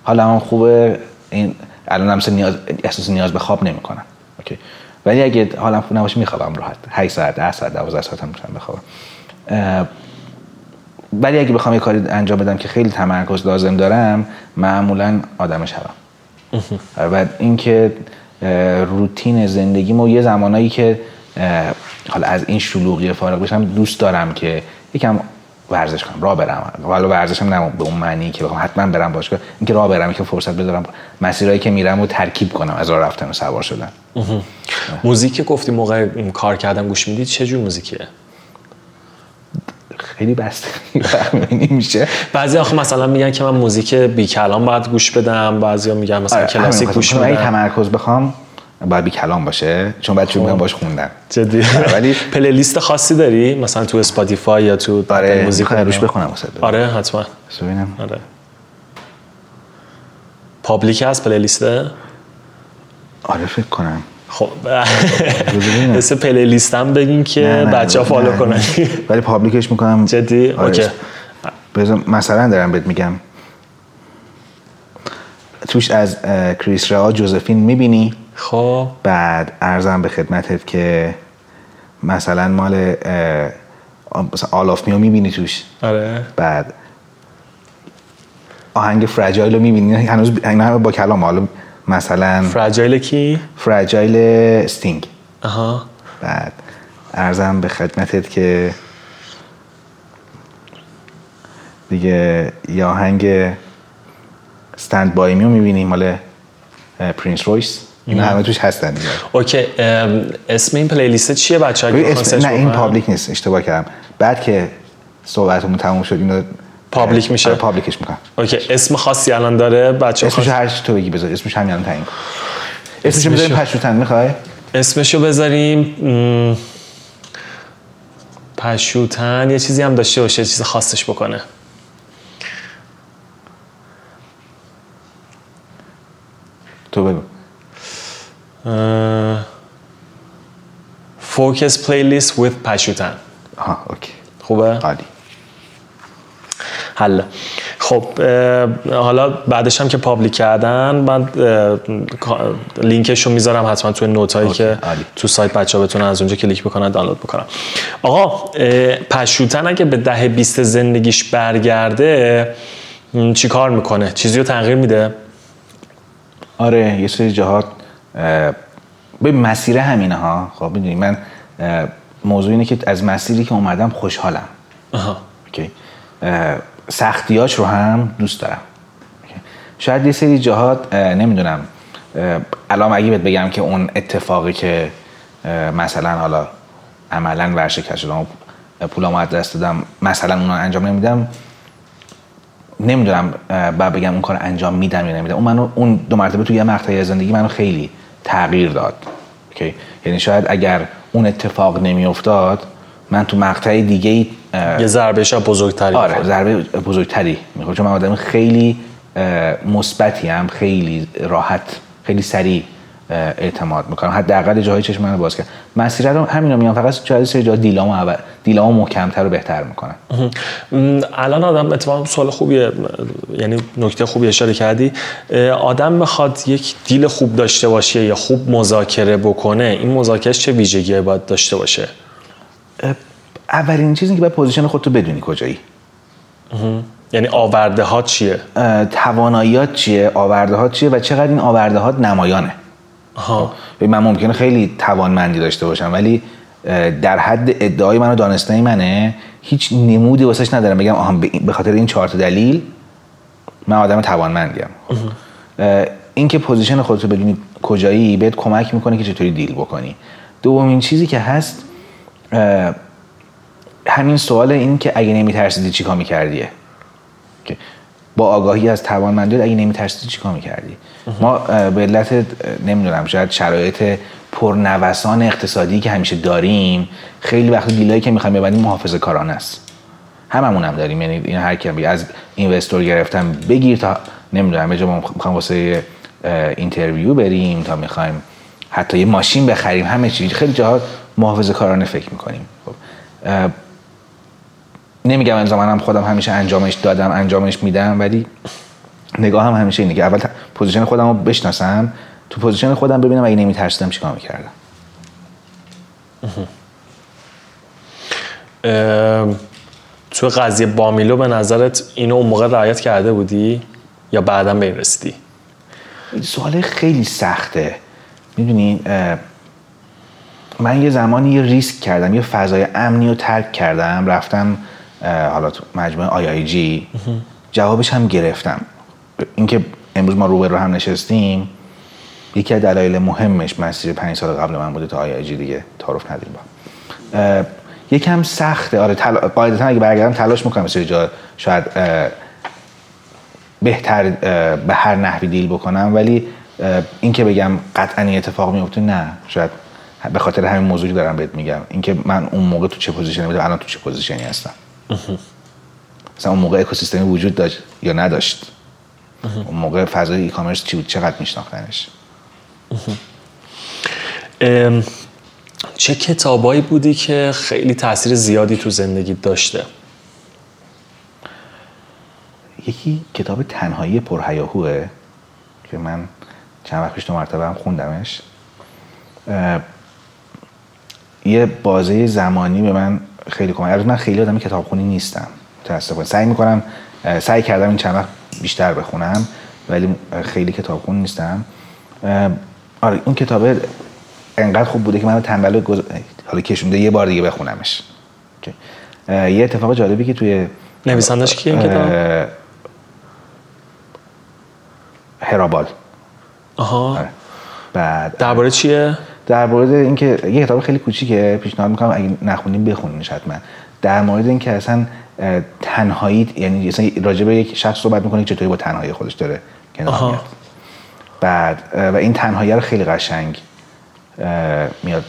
حالا من خوبه این الان هم نیاز احساس نیاز به خواب نمی‌کنم. اوکی. ولی اگه حالا خوب نباشه میخوابم راحت. 8 ساعت 10 ساعت 12 ساعت هم می‌تونم بخوابم. ولی اگه بخوام یه کاری انجام بدم که خیلی تمرکز لازم دارم معمولا آدم شبم. بعد اینکه روتین زندگیمو یه زمانایی که حالا از این شلوغی فارغ بشم دوست دارم که یکم ورزش کنم راه برم. حالا ورزشم نه به اون معنی که بخوام حتما برم باشگاه اینکه راه برم که فرصت بذارم مسیرهایی که میرم رو ترکیب کنم از راه رفتن و سوار شدن. موزیک گفتی موقع کار کردن گوش می‌دید چه جور موزیکیه؟ خیلی بسته. میشه بعضی آخه مثلا میگن که من موزیک بی کلام باید گوش بدم بعضیا میگن مثلا آره، کلاسیک گوش بدم تمرکز بخوام باید بی کلام باشه چون بعد چون باش خوندن جدی. آره، ولی playlist خاصی داری؟ مثلا تو Spotify یا تو آره موزیک روش؟ بخونم واسه آره حتما. ببینم. آره. public هست playlist ه آره فکر کنم. خب. مثل playlist هم بگین که بچه ها follow. کنن. ولی public ش می‌کنم. جدی؟ آره. OK. مثلا دارم بهت میگم. توش از کریس رئا Josephine می‌بینی؟ خب. بعد عرضم به خدمتت که مثلا مال مثلا All of Me و می‌بینی توش. آره. بعد آهنگ Fragile رو می‌بینی؟ هنوز اینا همه با کلام. حالا مثلا Fragile کی؟ Fragile استینگ آها. بعد عرضم به خدمتت که دیگه یه آهنگ Stand by Me و می‌بینیم مال پرینس رویس اینا همه توش هستن دیگه. OK اسم این playlist چیه بچه اسم- نه این public نیست اشتباه کردم. بعد که صحبتمون تموم شد اینو public میشه؟ آره، public ش می‌کنم. OK اسم خاصی الان داره بچه اسمش هر چی تو بگی بذار اسمش همین الان تعیین کن. اسمش اسمشو- بذاریم پشوتن می‌خوای؟ اسمشو بذاریم م، پشوتن یه چیزی هم داشته باشه چیز خاصش بکنه. تو بگو. focus playlist with پشوتن آها OK. خوبه؟ عالی. حل. خب حالا بعدش هم که public کردن من لینکش رو می‌ذارم حتما توی note هایی OK، که عالی. تو سایت بچه ها بتونن از اونجا کلیک بکنن دانلود بکنن. آقا پشوتن اگه به ده بیست زندگیش برگرده چی کار می‌کنه؟ چیزی رو تغییر میده؟ آره یه سری جهات به مسیر همینه ها خب می‌دونی من موضوع اینه که از مسیری که اومدم خوشحالم. آها. اوکی؟ سختیاش رو هم دوست دارم. اوکی. شاید یه سری جهات نمی‌دونم الان اگه بهت بگم که اون اتفاقی که مثلا حالا عملا ورشکست شدم پولامو از دست دادم مثلا اون رو انجام نمیدم نمی‌دونم بعد بگم اون کار انجام میدم یا نمیدم. اون منو اون دو مرتبه توی یه مقطعی از زندگی منو خیلی تغییر داد. اوکی یعنی شاید اگر اون اتفاق نمیافتاد من تو مقطع دیگه ای یه ضربه بزرگتری آره. ضربه بزرگتری می‌خوام چون من آدم خیلی مثبتی هم خیلی راحت خیلی سریع اعتماد می‌کنم. حداقل جاهای چشم منو باز کرد. مسیر رو همینا میام فقط شاید سری جا دیلامو اول deal امو محکمتر و بهتر می‌کنم م، الان آدم اتفاقا سوال خوبیه یعنی نکته خوبی اشاره کردی. آدم می‌خواد یک deal خوب داشته باشه یا خوب مذاکره بکنه این مذاکرهش چه ویژگی باید داشته باشه؟ اولین چیزی که باید position خودتو بدونی کجایی. یعنی آورده ها چیه تواناییات چیه؟ آورده ها چیه؟ و چقدر این آورده ها نمایانه؟ آها ببین، من ممکنه خیلی توانمندی داشته باشم ولی در حد ادعای من و دانستنی منه هیچ نمودی واسش ندارم. بگم آها به خاطر این چهار دلیل من آدم توانمندیم. اه، این که position خودتو بدونی کجایی بهت کمک می‌کنه که چطوری deal بکنی. دومین چیزی که هست همین سوال این که اگه نمیترسیدی چیکار میکردیه که با آگاهی از توانمندیت اگه نمیترسیدی چیکار می‌کردی؟ ما به علت نمی‌دونم شاید شرایط پرنوسان اقتصادی که همیشه داریم خیلی وقت deal ایی که می‌خوایم ببندیم محافظه کارانه است. هممون هم داریم یعنی این هر کی هم از investor گرفتم بگیر تا نمی‌دونم ما می‌خوایم واسه interview بریم تا می‌خوایم حتی یه ماشین بخریم همه چی. خیلی جاها محافظه کارانه فکر می‌کنیم. خب نمیگم امضا منم خودم همیشه انجامش دادم انجامش میدم ولی نگاه هم همیشه اینه که اول position خودم رو بشناسم تو position خودم ببینم اگه نمیترسیدم چیکار می‌کردم. تو قضیه بامیلو به نظرت اینو اون موقع رعایت کرده بودی یا بعدا به این رسیدی؟ سوال خیلی سخته. می‌دونی من یه زمانی یه ریسک کردم یه فضای امنی رو ترک کردم رفتم حالا تو مجموعه آی آی جی. جوابش هم گرفتم. اینکه امروز ما روبرو هم نشستیم یکی از دلایل مهمش مسیر پنج سال قبل من بوده تا آی جی دیگه تعارف نداریم با. یکم سخته. آره تل... قاعدتا اگه برگردم تلاش می‌کنم سری جا شاید بهتر به هر نحوی دیل بکنم ولی اه، این که بگم قطعا این اتفاق میفته نه. شاید به خاطر همین موضوعی دارم بهت میگم. اینکه من اون موقع تو چه position ی بودم الان تو چه position ی هستم؟ مثلا اون موقع اکوسیستمی وجود داشت یا نداشت؟ اون موقع فضای e-commerce چی بود؟ چقدر میشناختنش؟ چه کتابایی بودی که خیلی تاثیر زیادی تو زندگی داشته؟ یکی کتاب تنهایی پرهیاهوه که من چند وقت پیش دو مرتبه هم خوندمش. یه بازه زمانی به من خیلی کمک البته من خیلی آدم کتابخونی نیستم متاسفانه. سعی می‌کنم سعی کردم این چند وقت بیشتر بخونم ولی خیلی کتابخون نیستم. اه، آره اون کتابه انقدر خوب بوده که من تنبل گز... حالا کشونده یه بار دیگه بخونمش. یه اتفاق جالبی که توی نویسندش کیه این کتاب؟ هرابال. آها. آره. بعد درباره چیه؟ در مورد اینکه یه کتاب خیلی کوچیکه پیشنهاد می‌کنم اگه نخونیم بخونینش حتما. در مورد اینکه اصلا تنهایی یعنی اصلا راجع به یک شخص صحبت می‌کنه که چطوری با تنهایی خودش داره کنار. میاد بعد و این تنهایی رو خیلی قشنگ میاد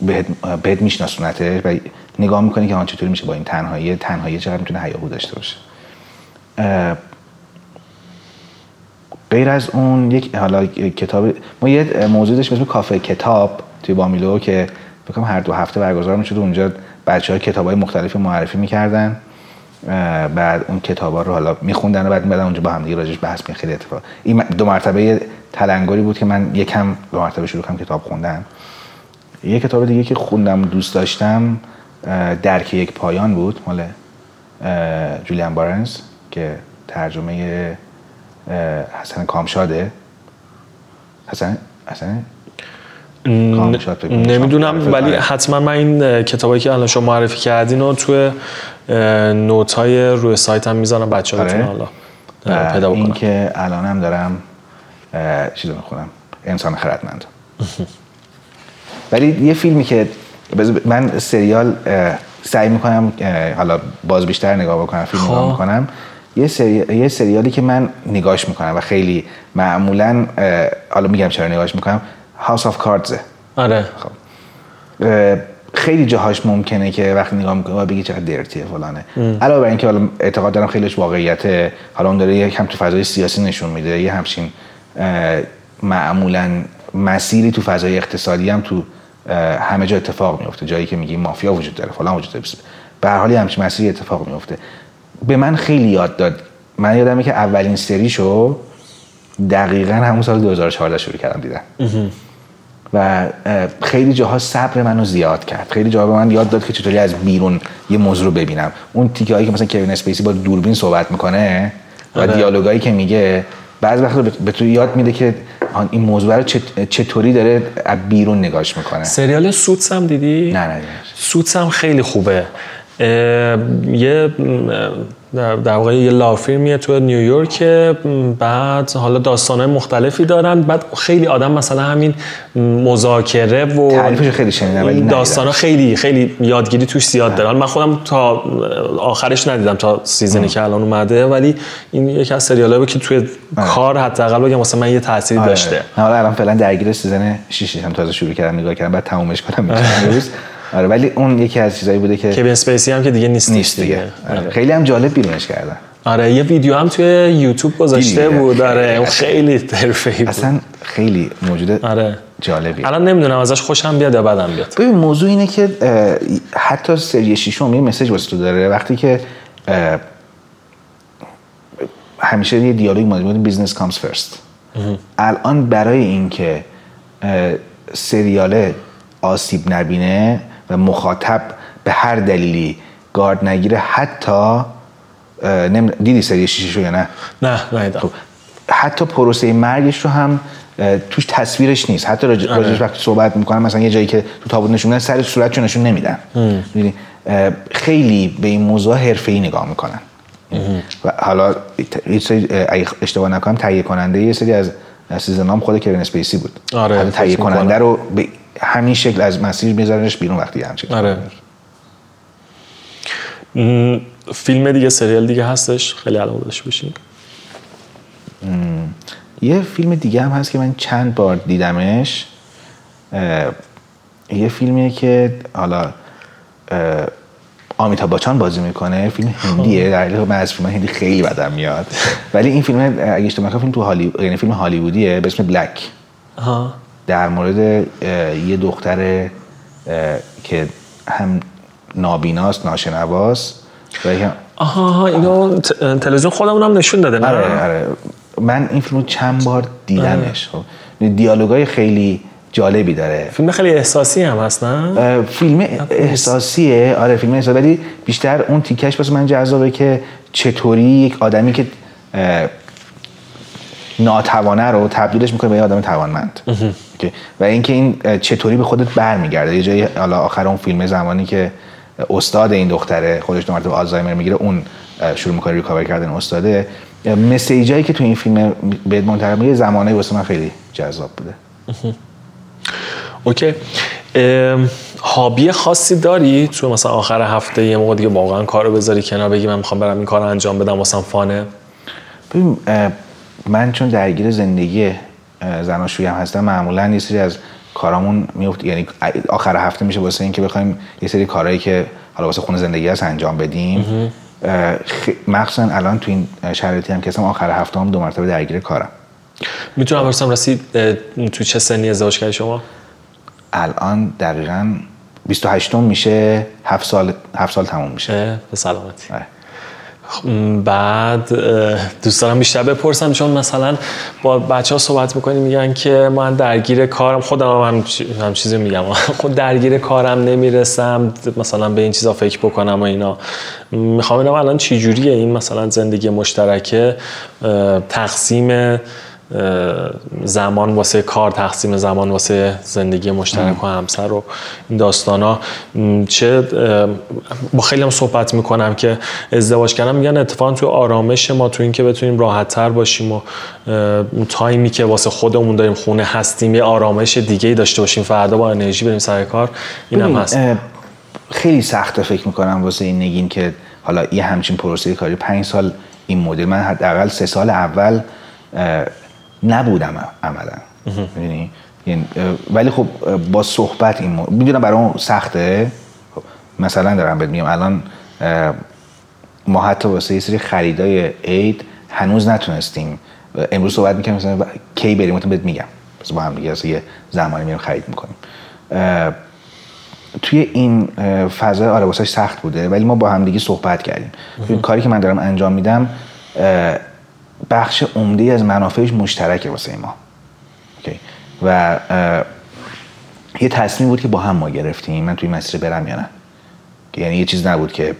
بهت, بهت میشناسونته و نگاه می‌کنی که آن چطوری میشه با این تنهایی تنهایی چقدر می‌تونه هیاهو داشته باشه غیر از اون یک حالا کتاب ما یه موضوع داشتیم به اسم کافه کتاب توی بامیلو که فکر کنم هر دو هفته برگزار می‌شد اونجا بچه ها کتاب های مختلفی معرفی می‌کردن بعد اون کتاب ها رو حالا میخوندن و بعد بعد اونجا با هم دیگه راجعش بحث می خیلی اتفاق. این دو مرتبه تلنگری بود که من یکم دو مرتبه شروع کردم کتاب خوندن. یه کتاب دیگه که خوندم دوست داشتم درک یک پایان بود مال جولیان بارنز که ترجمه حسن کامشاده. حسن؟ حسن. نمی‌دونم ولی. حتما من این کتابایی که الان شما معرفی کردین رو توی نوت های روی سایت هم می‌ذارم بچه ها آره. حالا. پیدا این بکنن که الانم دارم اه، چیز رو می‌خونم. انسان خردمند. ولی یه فیلمی که من سریال سعی می‌کنم حالا باز بیشتر نگاه بکنم فیلم خب. نگاه می‌کنم. یه, سری... یه سریالی که من نگاش می‌کنم و خیلی معمولا حالا میگم چرا نگاش می‌کنم. هاوس آف کاردزه آره. خب. خیلی جاهاش ممکنه که وقتی نگاه می‌کنه بگی چقدر درتیه فلانه. علاوه بر اینکه حالا اعتقاد دارم خیلیش واقعیت حالا اون داره یک هم تو فضای سیاسی نشون میده یه همچین معمولا مسیری تو فضای اقتصادی هم تو همه جا اتفاق میفته جایی که میگی مافیا وجود داره فلان وجود داره. به هر حال همچین مسیری اتفاق میفته به من خیلی یاد داد. من یادمه که اولین سریشو دقیقا همون سال 2014 شروع کردم دیدن. و خیلی جاها صبر منو زیاد کرد. خیلی جاها به من یاد داد که چطوری از بیرون یه موضوع رو ببینم. اون تیکه هایی که مثلا کوین اسپیسی با دوربین صحبت می‌کنه و آره. دیالوگایی که میگه بعض وقت به- تو یاد میده که این موضوع رو چط- چطوری داره از بیرون نگاش می‌کنه. سریال سوتس هم دیدی؟ نه نه سوتس هم خیلی خوبه. یه در در واقع یه لافیرمیه تو نیویورک بعد حالا داستانهای مختلفی دارن. بعد خیلی آدم مثلا همین مذاکره و تعریفش خیلی شنیدم ولی ندیدم. داستان خیلی خیلی یادگیری توش زیاد داره. من خودم تا آخرش ندیدم تا season ی که الان اومده. ولی این یکی از سریالایی که توی کار حداقل بگم واسه من یه تأثیری آره. داشته. حالا الان فعلا درگیر season 6 هم تازه شروع کردم نگاه کردم بعد تمومش کنم. آره ولی اون یکی از چیزایی بوده که کوین اسپیسی هم که دیگه نیست نیست دیگه. آره. خیلی هم جالب بیرونش کردن. آره یه ویدیو هم توی یوتیوب گذاشته؟ بود. آره اون خیلی حرفه‌ای بود. اصلا خیلی موجود آره. جالبی الان نمی‌دونم ازش خوشم بیاد یا بدم بیاد. ببین موضوع اینه که حتی سری شیشم یه message واسه تو داره. وقتی که همیشه یه دیالوگ ما داریم business comes first الان برای اینکه سریاله آسیب نبینه و مخاطب به هر دلیلی گارد نگیره حتی دیدی سری شیشش رو یا نه؟ نه نه خب حتی پروسه مرگش رو هم توش تصویرش نیست. حتی راج- راجعش وقتی صحبت می‌کنن مثلا یه جایی که تو تابوت نشون میدن سر صورتشو نشون نمیدن. خیلی به این موضوع حرفه‌ای نگاه می‌کنن. و حالا اشتباه نکنم تهیه کننده یه سری از season هم خود کوین اسپیسی بود. آره، تهیه می‌کنم. کننده رو به همین شکل از مسیر میذارنش بیرون وقتی همچین آره. م، فیلم دیگه سریال دیگه هستش. خیلی علاقه داشته باشین. یه فیلم دیگه هم هست که من چند بار دیدمش. یه فیلمیه که حالا آمیتا باچان بازی می‌کنه. فیلم هندیه. در حالی من از فیلم هندی خیلی بدم میاد. ولی این فیلم اگه اشتباه فیلم تو هالی یعنی فیلم هالیوودیه به اسم بلک. ها در مورد یه دختر که هم نابیناست ناشنواست و آها ها اینو تلویزیون خودمون هم نشون داده نه؟ آره آره. من این فیلم رو چند بار دیدمش خب. دیالوگای خیلی جالبی داره. فیلم خیلی احساسی هم هست نه؟ فیلم احساسیه. آره فیلم احساسی. ولی بیشتر اون تیکش واسه من جذابه که چطوری یک آدمی که ناتوانه رو تبدیلش می‌کنه به یه آدم توانمند. و اینکه این چطوری به خودت برمیگرده. یه جایی حالا آخر اون فیلم زمانی که استاد این دختره خودش دو مرتبه آلزایمر می‌گیره اون شروع می‌کنه ریکاور کردن استاده. مسیجایی که تو این فیلم بهت منتقل میگه زمانه واسه من خیلی جذاب بوده. اوکی. هابی خاصی داری؟ تو مثلا آخر هفته یه موقع دیگه واقعا کارو بذاری کنار بگی من می‌خوام برم این کارو انجام بدم واسم فانه. ببین من چون درگیر زندگی زناشویی هم هستم معمولا یه سری از کارامون میفت یعنی آخر هفته میشه واسه اینکه بخوایم یه سری کارهایی که حالا واسه خونه زندگی هست انجام بدیم. خ- مخصوصا الان تو این شرایطی هم که هستم آخر هفته هم دو مرتبه درگیر کارم. می‌تونم برسم رسید تو چه سنی ازدواج کردی شما؟ الان دقیقا 28 میشه هفت سال هفت سال تموم میشه. به سلامتی. آره. بعد دوست دارم بیشتر بپرسم چون مثلا با بچه ها صحبت می‌کنیم میگن که من درگیر کارم خودم هم, هم چیزی میگم. خود درگیر کارم نمی‌رسم مثلا به این چیزا فکر بکنم و اینا. می‌خوام ببینم الان چی جوریه این مثلا زندگی مشترکه تقسیم زمان واسه کار تقسیم زمان واسه زندگی مشترک و همسر و این داستان ها چه با خیلی هم صحبت می‌کنم که ازدواج کردن میگن اتفاقا تو آرامش ما تو اینکه بتونیم راحت تر باشیم و تایمی که واسه خودمون داریم خونه هستیم یه آرامش دیگه ای داشته باشیم فردا با انرژی بریم سر کار این هم هست. خیلی سخته فکر می‌کنم واسه این نگین که حالا یه همچین پروسه کاری. پنج سال این مدل. من حداقل سه سال اول نبودم عملا. می‌دونی؟ یعنی، ولی خب با صحبت این مو- می‌دونم برای اون سخته. خب، مثلا دارم بهت میگم الان ما حتی واسه یه سری خریدای عید هنوز نتونستیم. امروز صحبت می‌کنیم مثلا کی بریم مثلا بهت میگم. پس با هم دیگه یه زمانی میریم خرید می‌کنیم. توی این فضا آره واسه سخت بوده ولی ما با هم دیگه صحبت کردیم. کاری که من دارم انجام میدم بخش عمده از منافعش مشترکه واسه ما. اوکی. و یه تصمیم بود که با هم ما گرفتیم. من توی مسیر برم یا نه. که یعنی یه چیز نبود که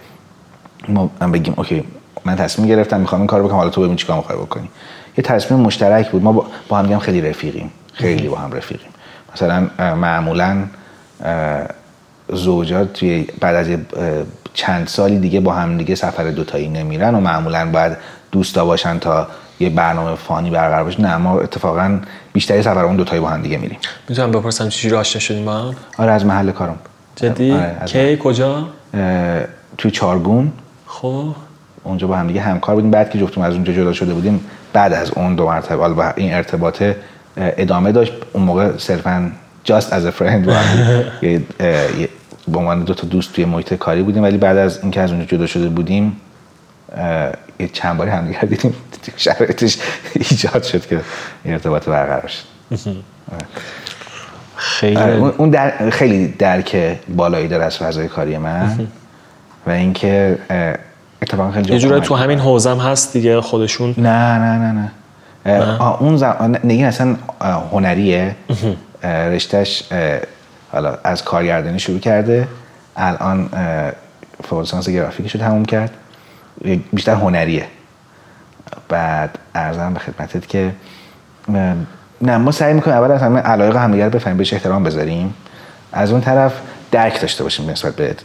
ما من بگیم اوکی من تصمیم گرفتم می‌خوام این کارو بکنم حالا تو ببین چیکار می‌خوای بکنی. یه تصمیم مشترک بود. ما با, با هم دیگه هم خیلی رفیقیم. خیلی با هم رفیقیم. مثلا معمولا زوجات توی بعد از چند سالی دیگه با هم دیگه سفر دوتایی نمیرن و معمولا باید دوستا باشن تا یه برنامه فانی برقرار باشه. نه ما اتفاقا بیشتری سفرمون دوتایی با هم دیگه میریم. می‌تونم بپرسم چجوری آشنا شدیم با هم؟ آره از محل کارم. جدی؟ آره، از- کی؟ کجا؟ توی چارگون. خب. اونجا با هم دیگه همکار بودیم. بعد که جفتمون از اونجا جدا شده بودیم بعد از اون دو مرتبه با این ارتباط ادامه داشت. اون موقع صرفا یه- اه، یه- به عنوان دو تا دوست توی محیط کاری بودیم. ولی بعد از اینکه از اونجا جدا شده بودیم یه چند باری همدیگه رو دیدیم شرایطش ایجاد شد که این ارتباط برقرار شد خیلی. آره، اون- در خیلی درک بالایی داره از فضای کاری من. و اینکه اتفاقا خیلی یه جورایی کمک تو همین حوزم هست دیگه خودشون؟ نه نه نه نه. آه، اون زمان نگین اصلا هنریه. رشتهش حالا از کارگردانی شروع کرده. الان فوق لیسانس گرافیکش رو تموم کرد. بیشتر هنریه. بعد ارزم به خدمتت که نه ما سعی می‌کنیم اول از همه علایق همدیگه رو بفهمیم بهش احترام بذاریم. از اون طرف درک داشته باشیم نسبت به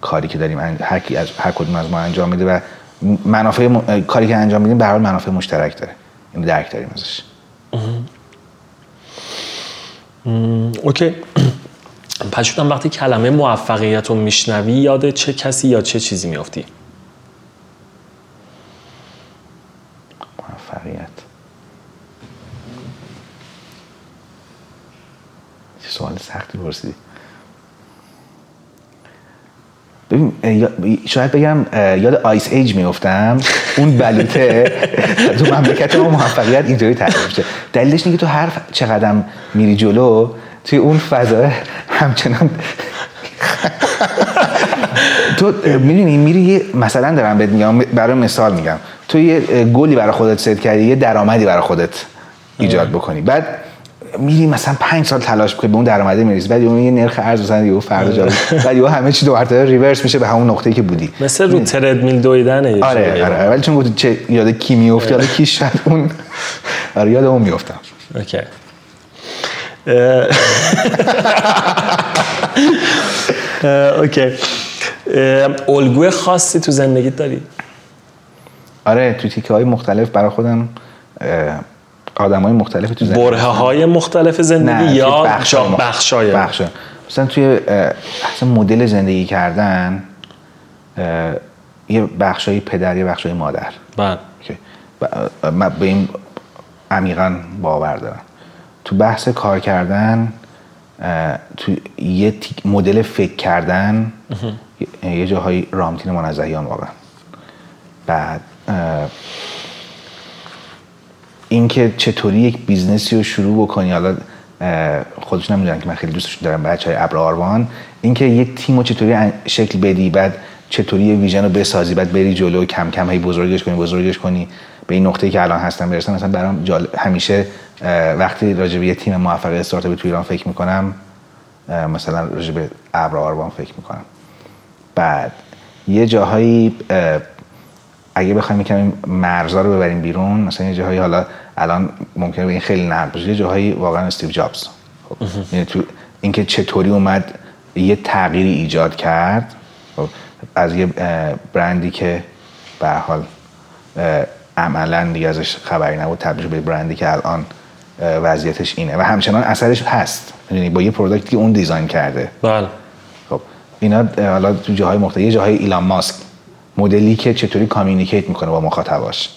کاری که داریم هر کی از هر کدوم از ما انجام میده و منافع م- کاری که انجام میدیم به هر حال منافع مشترک داره. این درک داریم ازش. اوکی. پشودم وقتی کلمه موفقیت رو میشنوی یاد چه کسی یا چه چیزی میافتی موفقیت سوال سختی پرسیدی. ببین شاید بگم یاد آیس ایج میفتم اون بلوته تو مملکت ما موفقیت اینطوری تعریف میشه. دلیلش اینه که تو هر چقدر میری جلو توی اون فضا همچنان تو می‌دونی میری یه مثلا دارم بهت میگم برای مثال میگم. تو یه گلی برای خودت ست کردی یه درآمدی برای خودت ایجاد بکنی. بعد میری مثلا پنج سال تلاش می‌کنی به اون درآمده می‌رسی بعد یه یه نرخ ارز مثلا یهو فردا جا بعد یهو همه چی دو مرتبه reverse میشه به همون نقطه‌ای که بودی. مثل رو تردمیل دویدنه یه آره. آره ولی چون گفتی چه یاد کی میفته یاد کی شاید اون؟ آره یاد اون میفتم OK. OK. الگوی خاصی تو زندگیت داری؟ آره تو تیکه های مختلف برای خودم آدم های مختلفی تو زندگی بره های مختلف زندگی یا بخش بخشای بخش مثلا توی اصلا مدل زندگی کردن یه بخشای پدر یه بخشای مادر. بله. من به این عمیقا باور دارم. تو بحث کار کردن تو یه مدل فکر کردن یه- جاهای رامتین منزهیان واقعا. بعد اینکه چطوری یک business ی رو شروع بکنی. حالا اه، خودشون هم که من خیلی دوستشون دارم بچه های ابر آروان. اینکه یک تیم رو چطوری شکل بدی بعد چطوری vision رو بسازی بعد بری جلو کم کم هی بزرگش کنی بزرگش کنی به این نقطه‌ای که الان هستم برسم. مثلا برام همیشه وقتی راجع به تیم موفق استارتاپی تو ایران فکر می‌کنم مثلا راجع به ابر آروان فکر می‌کنم. بعد یه جاهایی اه، اگه بخوایم یکم مرزا رو ببریم بیرون مثلا یه جاهایی حالا الان ممکنه به این خیلی نقد باشه یه جاهایی واقعا استیو جابز. خب یعنی تو اینکه چطوری اومد یه تغییری ایجاد کرد خب، از یه برندی که به حال عملا دیگه ازش خبری نبود تبدیل به برندی که الان وضعیتش اینه. و همچنان اثرش هست. یعنی با یه product ی که اون design کرده. بله. خب اینا حالا تو جاهای مختلف یه جاهای ایلان ماسک. مدلی که چطوری communicate می‌کنه با مخاطباش.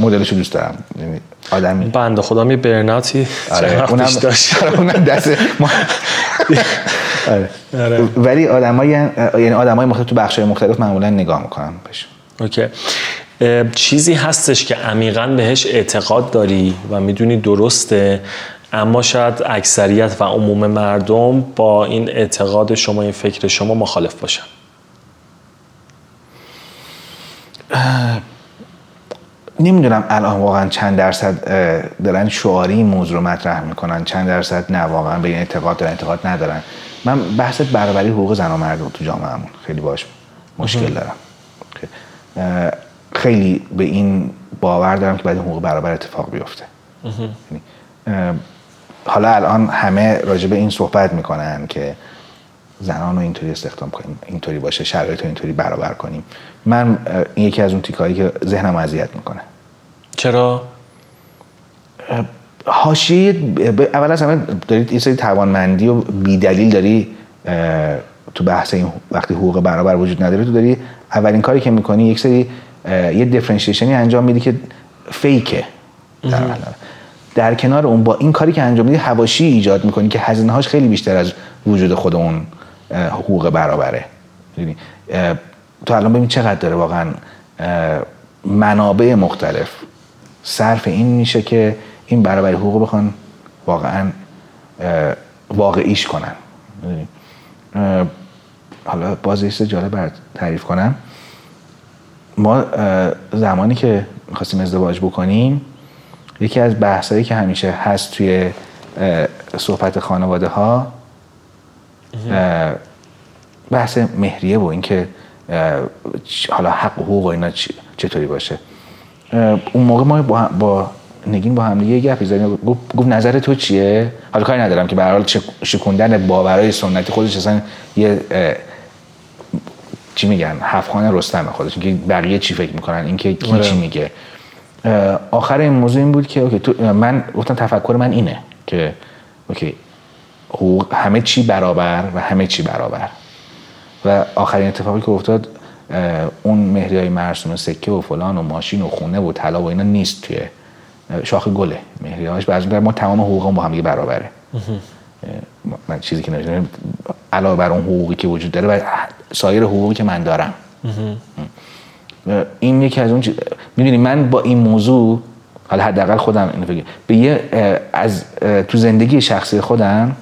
مدلشو دوست دارم. یعنی آدمی بنده خدا می برناتی آره اونم داشت. آره، اونم دست ما آره. آره. ولی آدمای یعنی آدمای مختلف تو بخش‌های مختلف معمولا نگاه می‌کنم بهش. اوکی. چیزی هستش که عمیقا بهش اعتقاد داری و می‌دونی درسته اما شاید اکثریت و عموم مردم با این اعتقاد شما این فکر شما مخالف باشن. نمی‌دونم الان واقعا چند درصد دارن شعاری این موضوع رو مطرح می‌کنن چند درصد نه واقعا به این اعتقاد دارن اعتقاد ندارن. من بحث برابری حقوق زن و مرد رو تو جامعهمون خیلی باش مشکل دارم. خیلی به این باور دارم که باید حقوق برابر اتفاق بیفته. یعنی، حالا الان همه راجع به این صحبت می‌کنن که زنان رو اینطوری استخدام کنیم اینطوری باشه شرایط رو اینطوری برابر کنیم. من این یکی از اون تیکایی که ذهنم اذیت می‌کنه. چرا؟ حاشیه اول از همه دارید این سری توانمندی و بیدلیل داری تو بحث این وقتی حقوق برابر وجود نداره تو داری اولین کاری که می‌کنی یک سری یه دیفرنشیشنی انجام میدی که فیکه در. در کنار اون با این کاری که انجام میدی حواشی ایجاد می‌کنی که هزینه هاش خیلی بیشتر از وجود خود اون حقوق برابره؟ اه، تو الان ببین چقدر داره واقعا منابع مختلف صرف این میشه که این برابری حقوق بخوان واقعا واقعیش کنن؟ اه، حالا باز یه جالب برات تعریف کنم ما زمانی که می‌خواستیم ازدواج بکنیم یکی از بحثایی که همیشه هست توی صحبت خانواده ها بحث مهریه و اینکه حالا حق و حقوق و اینا چطوری باشه. اون موقع ما با, با نگین با هم یه گپی زدیم گفت, نظر تو چیه؟ حالا کاری ندارم که به هر حال شکوندن باورهای سنتی خودش اصلا یه چی میگن؟ هفت خانه رستم خودش. که بقیه چی فکر می‌کنن؟ اینکه کی آره. چی میگه. آخر این موضوع این بود که اوکی تو من گفتم تفکر من اینه که اوکی حقوق همه چی برابر و همه چی برابر. و آخرین اتفاقی که افتاد اون مهری های مرسوم سکه و فلان و ماشین و خونه و طلا و اینا نیست توی شاخ گله مهری هاش بعضی ما تمام حقوق با هم برابره. من چیزی که نوشتم علاوه بر اون حقوقی که وجود داره و سایر حقوقی که من دارم. این یکی از اون چیز می‌دونی من با این موضوع حالا حداقل خودم اینو به یه از تو زندگی شخصی خودم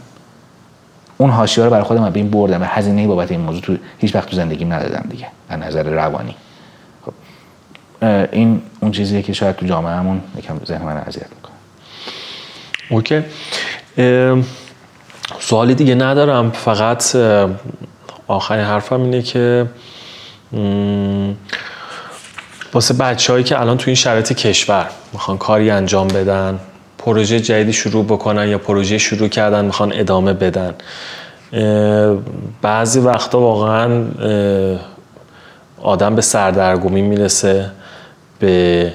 اون حاشیه رو برای خودم به این بردم. و هزینه بابت این موضوع تو هیچ وقت تو زندگیم ندادم دیگه از نظر روانی. خب این اون چیزیه که شاید تو جامعهمون یکم ذهن من اذیت می‌کنه. اوکی. سوالی دیگه ندارم فقط آخرین حرفم اینه که واسه بچههایی که الان تو این شرایط کشور می‌خوان کاری انجام بدن پروژه جدیدی شروع بکنن یا پروژه شروع کردن می‌خوان ادامه بدن. بعضی وقتا واقعا آدم به سردرگمی می‌رسه به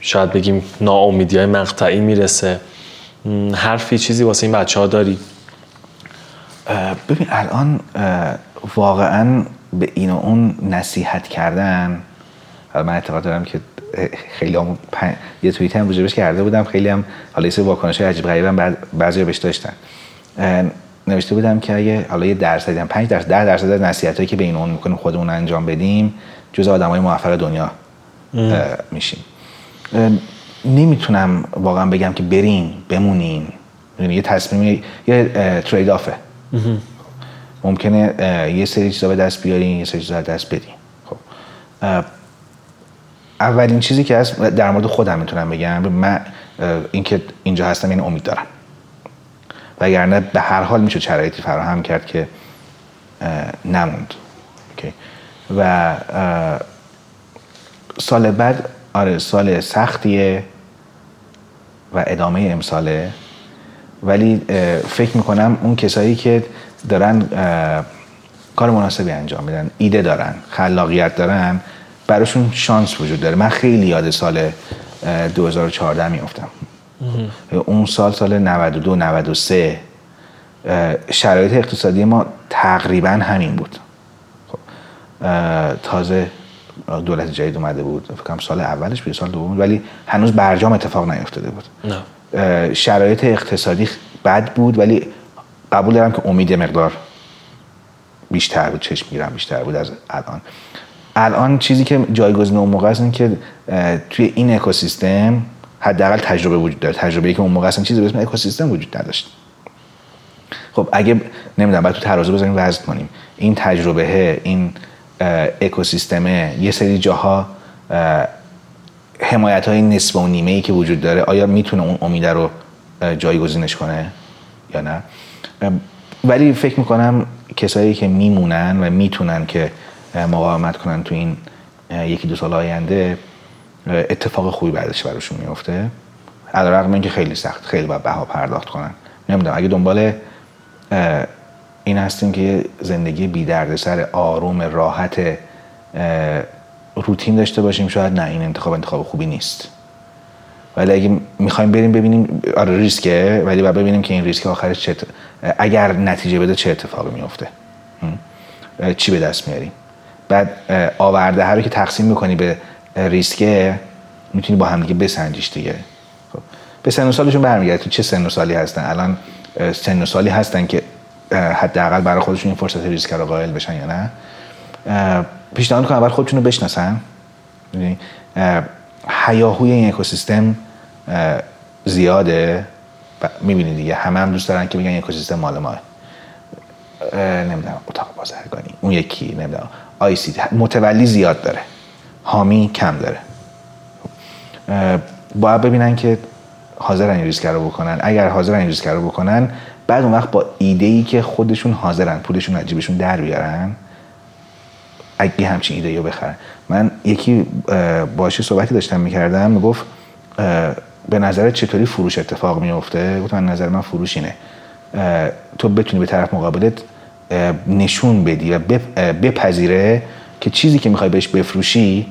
شاید بگیم ناامیدی های مقطعی می‌رسه. حرفی چیزی واسه این بچه ها داری ببین الان واقعا به این و اون نصیحت کردن من اعتقاد دارم که خیلی هم یه توییت هم بهش کرده بودم. خیلی هم حالا یه واکنش های عجیب غریب هم بعضی بهش داشتن. نوشته بودم که اگه حالا یه درصدی هم 5 درصد 10 درصد از نصیحت هایی که به این اون می‌کنیم خودمون انجام بدیم جز آدمای موفق دنیا میشیم. نمی‌تونم واقعا بگم که برین بمونین یعنی یه تصمیم یه ترید آفه ممکنه یه سری چیزا به دست بیارین یه سری چیزا دست بدین خب. اولین چیزی که هست در مورد خودم می‌تونم بگم. من اینکه اینجا هستم این یعنی امید دارم. وگرنه به هر حال میشه شرایطی فراهم کرد که نموند. و سال بعد آره سال سختیه و ادامه امساله. ولی فکر می‌کنم اون کسایی که دارن کار مناسبی انجام میدن ایده دارن خلاقیت دارن براشون شانس وجود داره. من خیلی یاد سال 2014 میافتم. اون سال سال 92 93 شرایط اقتصادی ما تقریبا همین بود. خب تازه دولت جدید اومده بود. فکر سال اولش به سال دوم ولی هنوز برجام اتفاق نیفتاده بود. نه. شرایط اقتصادی بد بود ولی قبول دارم که امید مقدار بیشتر بود چشم میرم بیشتر بود از الان. الان چیزی که جایگزین اون موقع است که توی این اکوسیستم حداقل تجربه وجود داره. تجربه که اون موقع اصلا چیزی به اسم اکوسیستم وجود نداشت. خب اگه نمی‌دونم بعد تو ترازو بزنیم وزن کنیم. این تجربه این اکوسیستمه یه سری جاها حمایت های نصف و نیمه ای که وجود داره آیا می‌تونه اون امیده رو جایگزینش کنه یا نه؟ ولی فکر می‌کنم کسایی که میمونن و می‌تونن که مقاومت کنن تو این یکی دو سال آینده اتفاق خوبی بعدش براشون میفته. علیرغم اینکه خیلی سخت خیلی باید بها پرداخت کنن. نمی‌دونم اگه دنبال این هستیم که زندگی بی سر آروم راحت روتین داشته باشیم شاید نه این انتخاب انتخاب خوبی نیست. ولی اگه می‌خوایم بریم ببینیم آره ریسکه ولی باید ببینیم که این ریسک آخرش چه اگر نتیجه بده چه اتفاقی میفته چی به دست میاریم؟ بعد آورده هر رو که تقسیم می‌کنی به ریسکه می‌تونی با هم دیگه بسنجیش دیگه. خب. به سن و سالشون برمیگرده. تو چه سن و سالی هستن؟ الان سن و سالی هستن که حداقل برای خودشون این فرصت ریسک رو قائل بشن یا نه. پیشنهاد کنم اول خودشون رو بشناسن حیاهوی این اکوسیستم زیاده. می‌بینید دیگه همه هم دوست دارن که بگن اکوسیستم مال ماه. نمی‌دونم اتاق بازرگانی. اون یکی نمی‌دونم. آی سی متولی زیاد داره. حامی کم داره. باید ببینن که حاضرن این ریسک رو بکنن. اگر حاضرن این ریسک رو بکنن بعد اون وقت با ایده ای که خودشون حاضرن پولشون عجیبشون در بیارن اگه همچین ایده رو بخرن. من یکی باشی صحبتی داشتم می‌کردم. می‌گفت به نظر چطوری فروش اتفاق میفته گفتم نظر من فروش اینه. تو بتونی به طرف مقابلت نشون بدی و بپذیره که چیزی که می‌خوای بهش بفروشی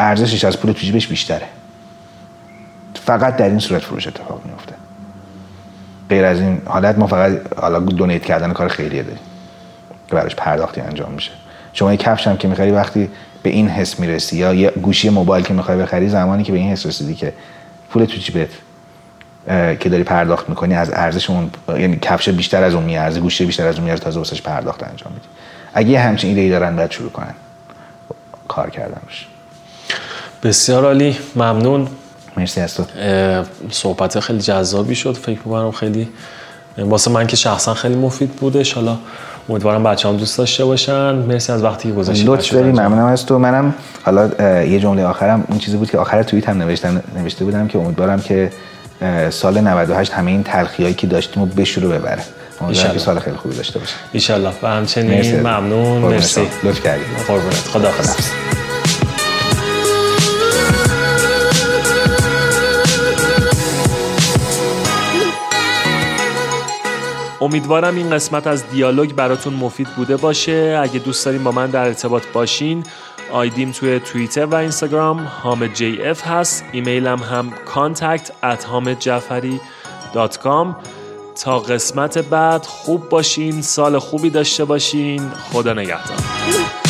ارزشش از پول تو جیبش بیشتره. فقط در این صورت فروش اتفاق میفته غیر از این حالت ما فقط حالا دونیت کردن کار خیریه داریم. که براش پرداختی انجام میشه. شما یه کفش هم که می‌خری وقتی به این حس می‌رسی یا یه گوشی موبایل که می‌خوای بخری زمانی که به این حس رسیدی که پول تو جیبت که داری پرداخت می‌کنی از ارزش اون یعنی کفش بیشتر از اون میارزه گوشی بیشتر از اون میارزه تازه واسش پرداخت انجام میدی. اگه یه همچین ایده ای دارن باید شروع کنن. کار کردن روش بسیار عالی. ممنون. مرسی از تو. صحبت خیلی جذابی شد. فکر می‌کنم خیلی واسه من که شخصا خیلی مفید بودش حالا امیدوارم بچه هم دوست داشته باشن. مرسی از وقتی که گذاشتید لطف داری. ممنونم از تو. منم حالا یه جمله آخرم. اون چیزی بود که آخر توییت هم نوشتم نوشته بودم که امیدوارم که سال 98 همه این تلخیایی که داشتیم رو بشوره ببره. امیدوارم ایشالله. سال خیلی خوبی داشته باشه ایشالله و همچنین مرسی. ممنون. مرسی. لطف کردی قربونت. خداحافظ. امیدوارم این قسمت از دیالوگ براتون مفید بوده باشه. اگه دوست دارین با من در ارتباط باشین آیدیم توی توییتر و اینستاگرام. حامد جی اف هست. ایمیلم هم contact at hamedjafari.com تا قسمت بعد خوب باشین سال خوبی داشته باشین. خدا نگهدار.